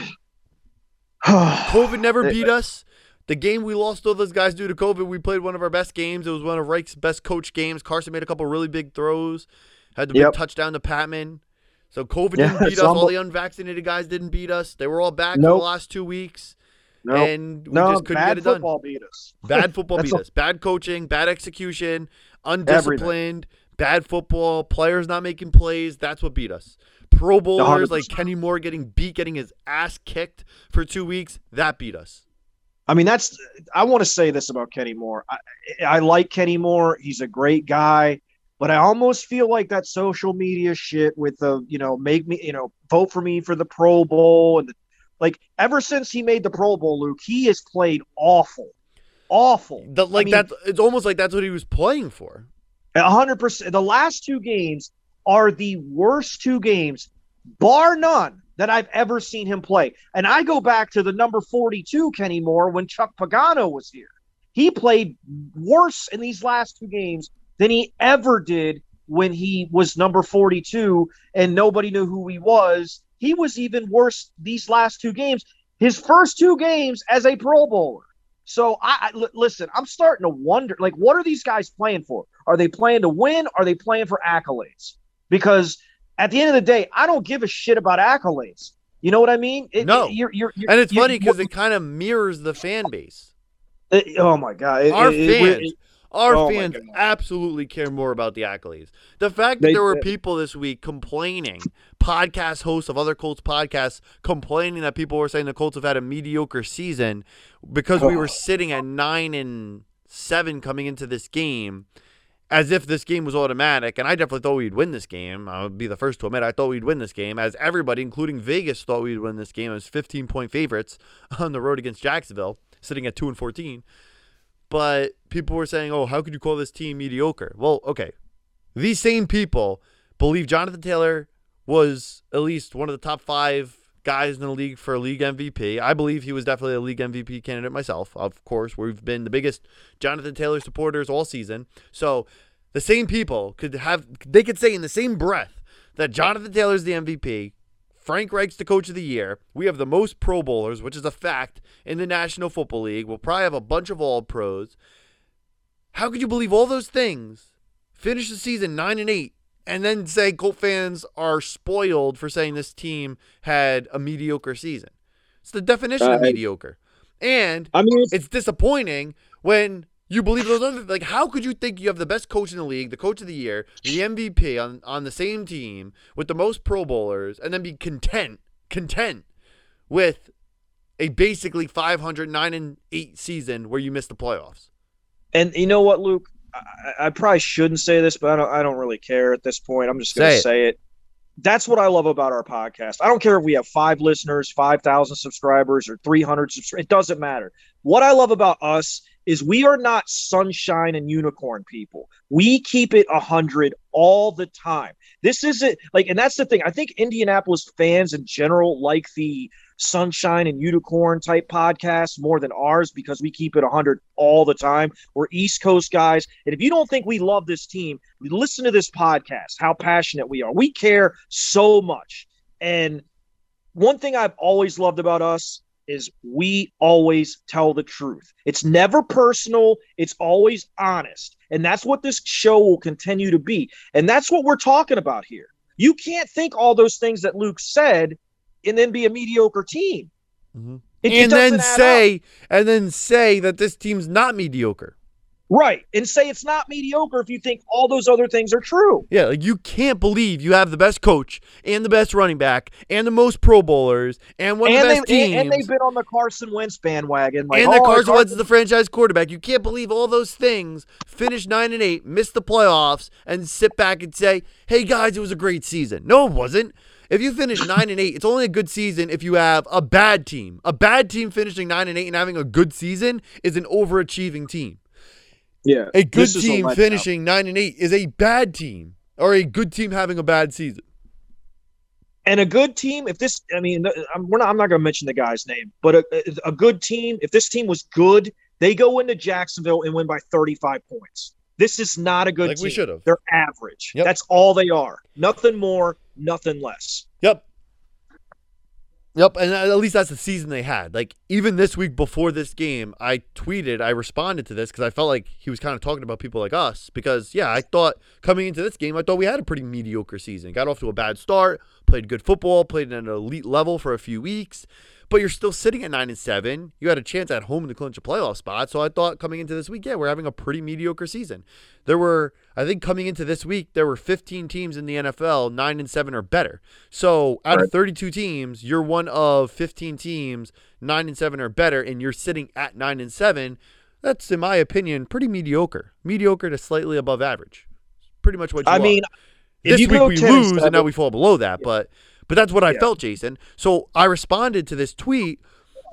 COVID never beat us. The game we lost all those guys due to COVID, we played one of our best games. It was one of Reich's best coach games. Carson made a couple really big throws, had the Yep. big touchdown to Patmon. So COVID Yeah, didn't beat us. All the unvaccinated guys didn't beat us. They were all back for the last two weeks, no, and we no, just couldn't get it done. Bad football beat us. Bad football beat all- us. Bad coaching, bad execution, undisciplined, bad football, players not making plays. That's what beat us. Pro bowlers like 100%. Kenny Moore getting beat, getting his ass kicked for two weeks. That beat us. I mean, that's, I want to say this about Kenny Moore. I, I like Kenny Moore. He's a great guy. But I almost feel like that social media shit with the, you know, make me, you know, vote for me for the Pro Bowl and the, like ever since he made the Pro Bowl, Luke, he has played awful, awful. The, like mean- that. It's almost like that's what he was playing for. A hundred percent. The last two games are the worst two games, bar none, that I've ever seen him play. And I go back to the number forty-two Kenny Moore when Chuck Pagano was here. He played worse in these last two games than he ever did when he was number forty-two and nobody knew who he was. He was even worse these last two games. His first two games as a Pro Bowler. So I, I l- listen. I'm starting to wonder, like, what are these guys playing for? Are they playing to win? Are they playing for accolades? Because at the end of the day, I don't give a shit about accolades. You know what I mean? It- No. it- you're, you're, you're, And it's funny because it kind of mirrors the fan base. it- oh my god, Our fans, our oh fans absolutely care more about the accolades. The fact that They there were people this week complaining, podcast hosts of other Colts podcasts complaining that people were saying the Colts have had a mediocre season because we Oh. were sitting at nine and seven coming into this game. As if this game was automatic, and I definitely thought we'd win this game. I would be the first to admit I thought we'd win this game, as everybody, including Vegas, thought we'd win this game as 15 point favorites on the road against Jacksonville, sitting at two and 14 but people were saying, "Oh, how could you call this team mediocre?" Well, okay. These same people believe Jonathan Taylor was at least one of the top 5 guys in the league for league MVP. I believe he was definitely a league MVP candidate myself. Of course, we've been the biggest Jonathan Taylor supporters all season. So, the same people could have they could say in the same breath that Jonathan Taylor's the MVP, Frank Reich's the coach of the year. We have the most Pro Bowlers, which is a fact in the National Football League. We'll probably have a bunch of All Pros. How could you believe all those things? Finish the season nine and eight, and then say Colt fans are spoiled for saying this team had a mediocre season. It's the definition of Uh, mediocre, and I mean, it's, it's disappointing when you believe those other like how could you think you have the best coach in the league, the coach of the year, the MVP on on the same team with the most pro bowlers and then be content content with a basically 509 and 8 season where you miss the playoffs. and you know what, Luke? I, I probably shouldn't say this, but I don't. I don't really care at this point. I'm just going to say it. That's what I love about our podcast. I don't care if we have five listeners, five thousand subscribers, or three hundred subscribers. It doesn't matter. What I love about us is we are not sunshine and unicorn people. We keep it a hundred all the time. This isn't like, and that's the thing. I think Indianapolis fans in general like the sunshine and unicorn type podcasts more than ours because we keep it 100 all the time. We're East Coast guys. And if you don't think we love this team, listen to this podcast, how passionate we are. We care so much. And one thing I've always loved about us is we always tell the truth. It's never personal, it's always honest. And that's what this show will continue to be. And that's what we're talking about here. You can't think all those things that Luke said and then be a mediocre team. Mhm. It- it and then doesn't up. say and then say that this team's not mediocre. right and say it's not mediocre if you think all those other things are true. Yeah, like you can't believe you have the best coach and the best running back and the most pro bowlers and one of and the best they teams. and, and they've been on the Carson Wentz bandwagon. Like, and the oh, Carson Wentz is the franchise quarterback. You can't believe all those things. Finish nine and eight, miss the playoffs, and sit back and say, "Hey guys, it was a great season." No, it wasn't. If you finish nine and eight, it's only a good season if you have a bad team. A bad team finishing nine and eight and having a good season is an overachieving team. yeah, A good team finishing nine and eight is a bad team, or a good team having a bad season. and a good team. If this, I mean, I'm, we're not. I'm not going to mention the guy's name, but a, a good team. If this team was good, they go into Jacksonville and win by 35 points. This is not a good Like team. we should have. They're average. Yep. That's all they are. Nothing more, nothing less. Yep. Yep, and at least that's the season they had. Like even this week before this game, I tweeted, I responded to this because I felt like he was kind of talking about people like us. Because yeah, I thought coming into this game, I thought we had a pretty mediocre season. Got off to a bad start, played good football, played at an elite level for a few weeks, but you're still sitting at nine and seven. You had a chance at home to clinch a playoff spot. So I thought coming into this week, yeah, we're having a pretty mediocre season. There were, I think, coming into this week, there were 15 teams in the NFL, nine and seven or better. So out of 32 teams, you're one of 15 teams, nine and seven or better, and you're sitting at nine and seven. That's, in my opinion, pretty mediocre. Mediocre to slightly above average. Pretty much what I are. mean, if this week we 10 and lose, and now we fall below that. But but that's what I Yeah. felt, Jason. So I responded to this tweet.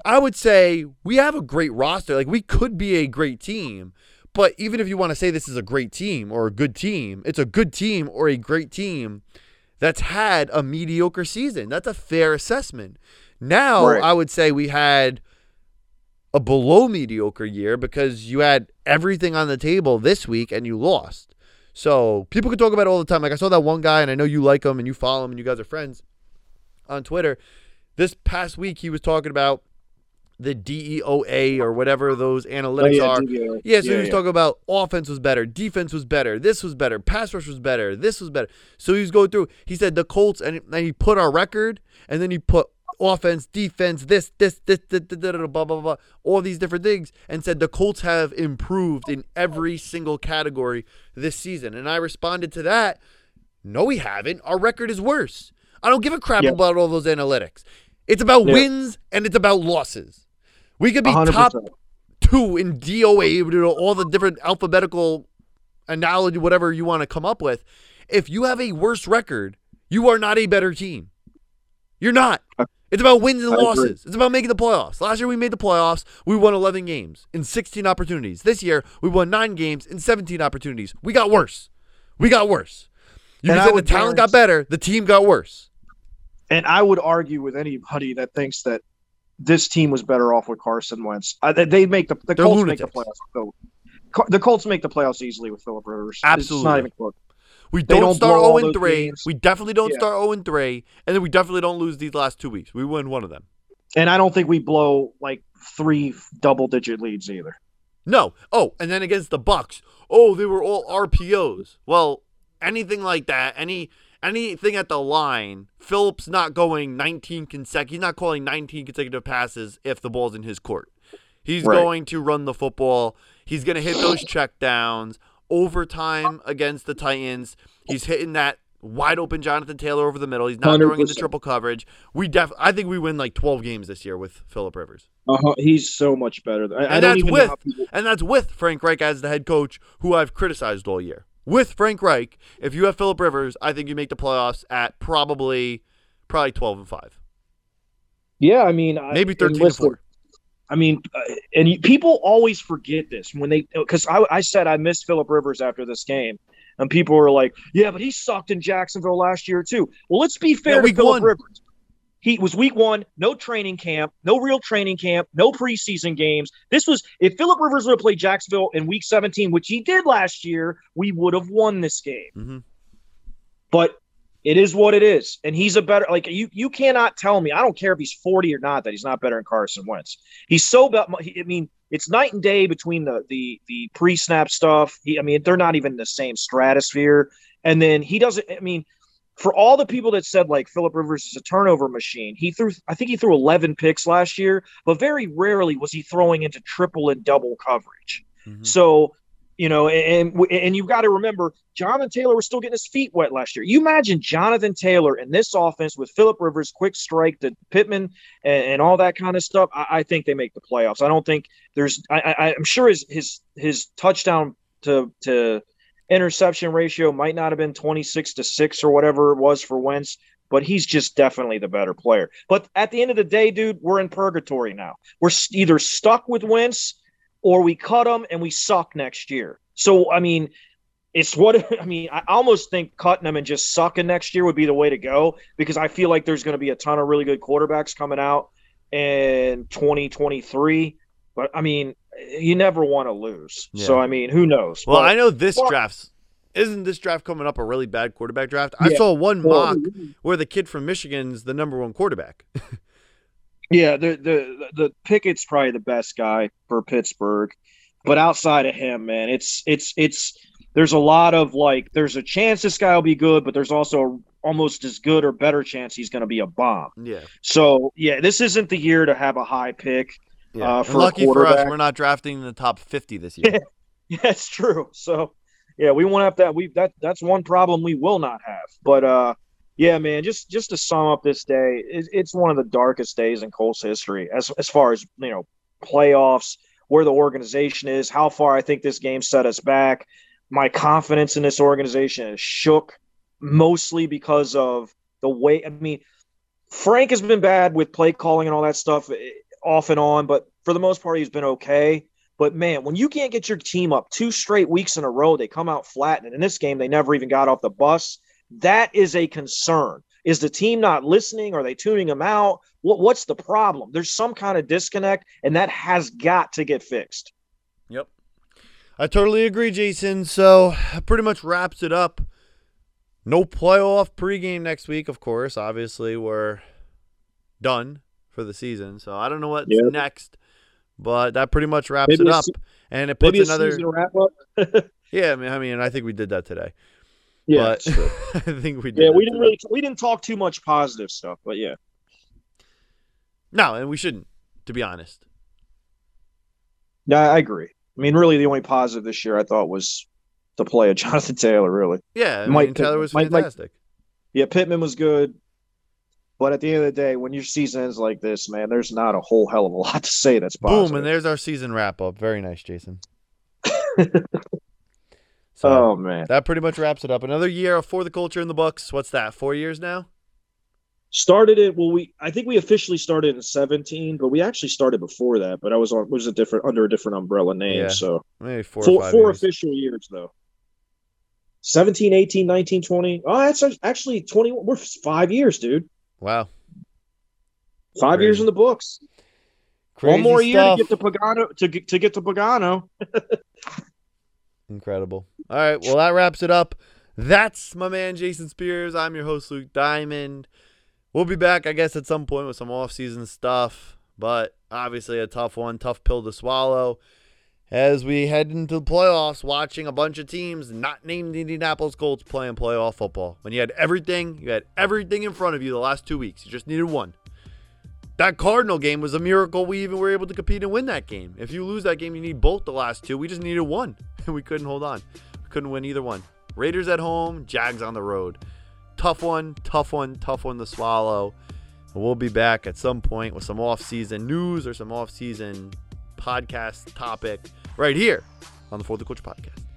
I would say we have a great roster. Like we could be a great team. But even if you want to say this is a great team or a good team, it's a good team or a great team that's had a mediocre season. That's a fair assessment. Now Right. I would say we had a below mediocre year because you had everything on the table this week and you lost. So people can talk about it all the time. Like I saw that one guy, and I know you like him and you follow him and you guys are friends on Twitter. This past week, he was talking about the DVOA or whatever those analytics Oh, yeah, are. DVOA. Yeah, so Yeah, he was yeah. talking about offense was better, defense was better, this was better, pass rush was better, this was better. So he was going through. He said the Colts, and then he put our record, and then he put offense, defense, this, this, this, this, this, this, blah, blah, blah, all these different things, and said the Colts have improved in every single category this season. And I responded to that, no, we haven't. Our record is worse. I don't give a crap Yeah. about all those analytics. It's about Yeah. wins and it's about losses. We could be 100%. top two in DVOA, you know, all the different alphabetical analogy, whatever you want to come up with. If you have a worse record, you are not a better team. You're not. It's about wins and I agree. losses. It's about making the playoffs. Last year we made the playoffs. We won 11 games in 16 opportunities. This year we won 9 games in 17 opportunities. We got worse. We got worse. You And can I say the talent got better, the team got worse. And I would argue with anybody that thinks that this team was better off with Carson Wentz. I, they- make the the They're Colts make the playoffs. Car- The Colts make the playoffs easily with Philip Rivers. It's Absolutely. not even close. We don't, don't start blow all 0 those 3. games. We definitely don't Yeah. start 0 3. And then we definitely don't lose these last two weeks. We win one of them. And I don't think we blow like three double digit leads either. No. Oh, and then against the Bucks, oh, they were all RPOs. Well, anything like that, any anything at the line, Phillips not going 19 consecutive. He's not calling 19 consecutive passes if the ball's in his court. He's Right. going to run the football. He's going to hit those check downs. Overtime against the Titans, he's hitting that wide open Jonathan Taylor over the middle. He's not throwing into triple coverage. We def I think we win like 12 games this year with Philip Rivers. Uh-huh. He's so much better. I, I And don't that's with people. and that's with Frank Reich as the head coach, who I've criticized all year. With Frank Reich, if you have Philip Rivers, I think you make the playoffs at probably probably twelve and five, Yeah, I mean, maybe and thirteen and four. I mean, uh, and people always forget this when they because I, I said I missed Philip Rivers after this game, and people were like, "Yeah, but he sucked in Jacksonville last year too." Well, let's be fair Yeah, to Philip. Rivers. He was week one, no training camp, no real training camp, no preseason games. This was if Philip Rivers would have played Jacksonville in week 17, which he did last year, we would have won this game. Mm-hmm. But it is what it is, and he's a better like you. You cannot tell me. I don't care if he's 40 or not that he's not better than Carson Wentz. He's so about. I mean, it's night and day between the the the pre snap stuff. He, I mean, they're not even in the same stratosphere. And then he doesn't. I mean, for all the people that said like Philip Rivers is a turnover machine, he threw. I think he threw 11 picks last year, but very rarely was he throwing into triple and double coverage. Mhm. So, you know, and and you've got to remember, Jonathan Taylor was still getting his feet wet last year. You imagine Jonathan Taylor in this offense with Philip Rivers, quick strike to Pittman, and, and all that kind of stuff. I, I think they make the playoffs. I don't think there's. I, I, I'm sure his his his touchdown to to interception ratio might not have been 26 to six or whatever it was for Wentz. But he's just definitely the better player. But at the end of the day, dude, we're in purgatory now. We're either stuck with Wentz or we cut him and we suck next year. So I mean, it's what I mean. I almost think cutting him and just sucking next year would be the way to go because I feel like there's going to be a ton of really good quarterbacks coming out in 2023. But I mean, you never want to lose. So I mean, who knows? Well, But- I know this well- draft's isn't this draft coming up a really bad quarterback draft? I Yeah. saw one mock where the kid from Michigan's the number one quarterback. Yeah, the the the Pickett's probably the best guy for Pittsburgh, but outside of him, man, it's it's it's there's a lot of like there's a chance this guy will be good, but there's also a almost as good or better chance he's going to be a bomb. yeah, So yeah, this isn't the year to have a high pick. Yeah. Uh, for lucky for us, we're not drafting in the top fifty this year. Yeah, it's true. So yeah, we won't have that. We that that's one problem we will not have. But uh, yeah, man, just just to sum up this day, it, it's one of the darkest days in Colts history as as far as you know playoffs, where the organization is, how far I think this game set us back. My confidence in this organization is shook, mostly because of the way. I mean, Frank has been bad with play calling and all that stuff eh, off and on, but for the most part, he's been okay. But man, when you can't get your team up two straight weeks in a row, they come out flat. And in this game, they never even got off the bus. That is a concern. Is the team not listening? Are they tuning them out? What, what's the problem? There's some kind of disconnect, and that has got to get fixed. Yep. I totally agree, Jason. So pretty much wraps it up. No playoff pregame next week, of course. Obviously, we're done for the season. So I don't know what's Yeah. next, but that pretty much wraps Maybe it up. se- and it puts another. wrap up. Yeah, I mean, I mean, I think we did that today. yeah, but. I think we did. yeah. We didn't today. really we didn't talk too much positive stuff, but yeah. No, and we shouldn't, to be honest. Yeah, I agree. I mean, really, the only positive this year I thought was the play of Jonathan Taylor. Really, Yeah, I Mike mean, Taylor was Mike- Mike- fantastic. yeah, Pittman was good, but at the end of the day, when your season ends like this, man, there's not a whole hell of a lot to say that's positive. Boom, and there's our season wrap up. Very nice, Jason. so oh man, that pretty much wraps it up. Another year for the culture in the books. What's that? Four years now? started it. Well, we I think we officially started in 17, but we actually started before that. But I was on was a different under a different umbrella name. Yeah. So Maybe four, or four, five four years. official years though. 17, 18, 19, 20. Oh, that's actually 20. We're five years, dude. Wow. Five years in the books. Crazy One more year to get to Pagano to get to get to Pagano. Incredible. All right, well that wraps it up. That's my man Jason Spears. I'm your host Luke Diamond. We'll be back, I guess, at some point with some off-season stuff, but obviously a tough one, tough pill to swallow. As we head into the playoffs, watching a bunch of teams not named the Indianapolis Colts playing playoff football. When you had everything, you had everything in front of you the last two weeks. You just needed one. That Cardinal game was a miracle we even were able to compete and win that game. If you lose that game, you need both the last two. We just needed one, and we couldn't hold on. We couldn't win either one. Raiders at home, Jags on the road. Tough one, tough one, tough one to swallow. We'll be back at some point with some off-season news or some off-season podcast topic right here on the For the Coach podcast.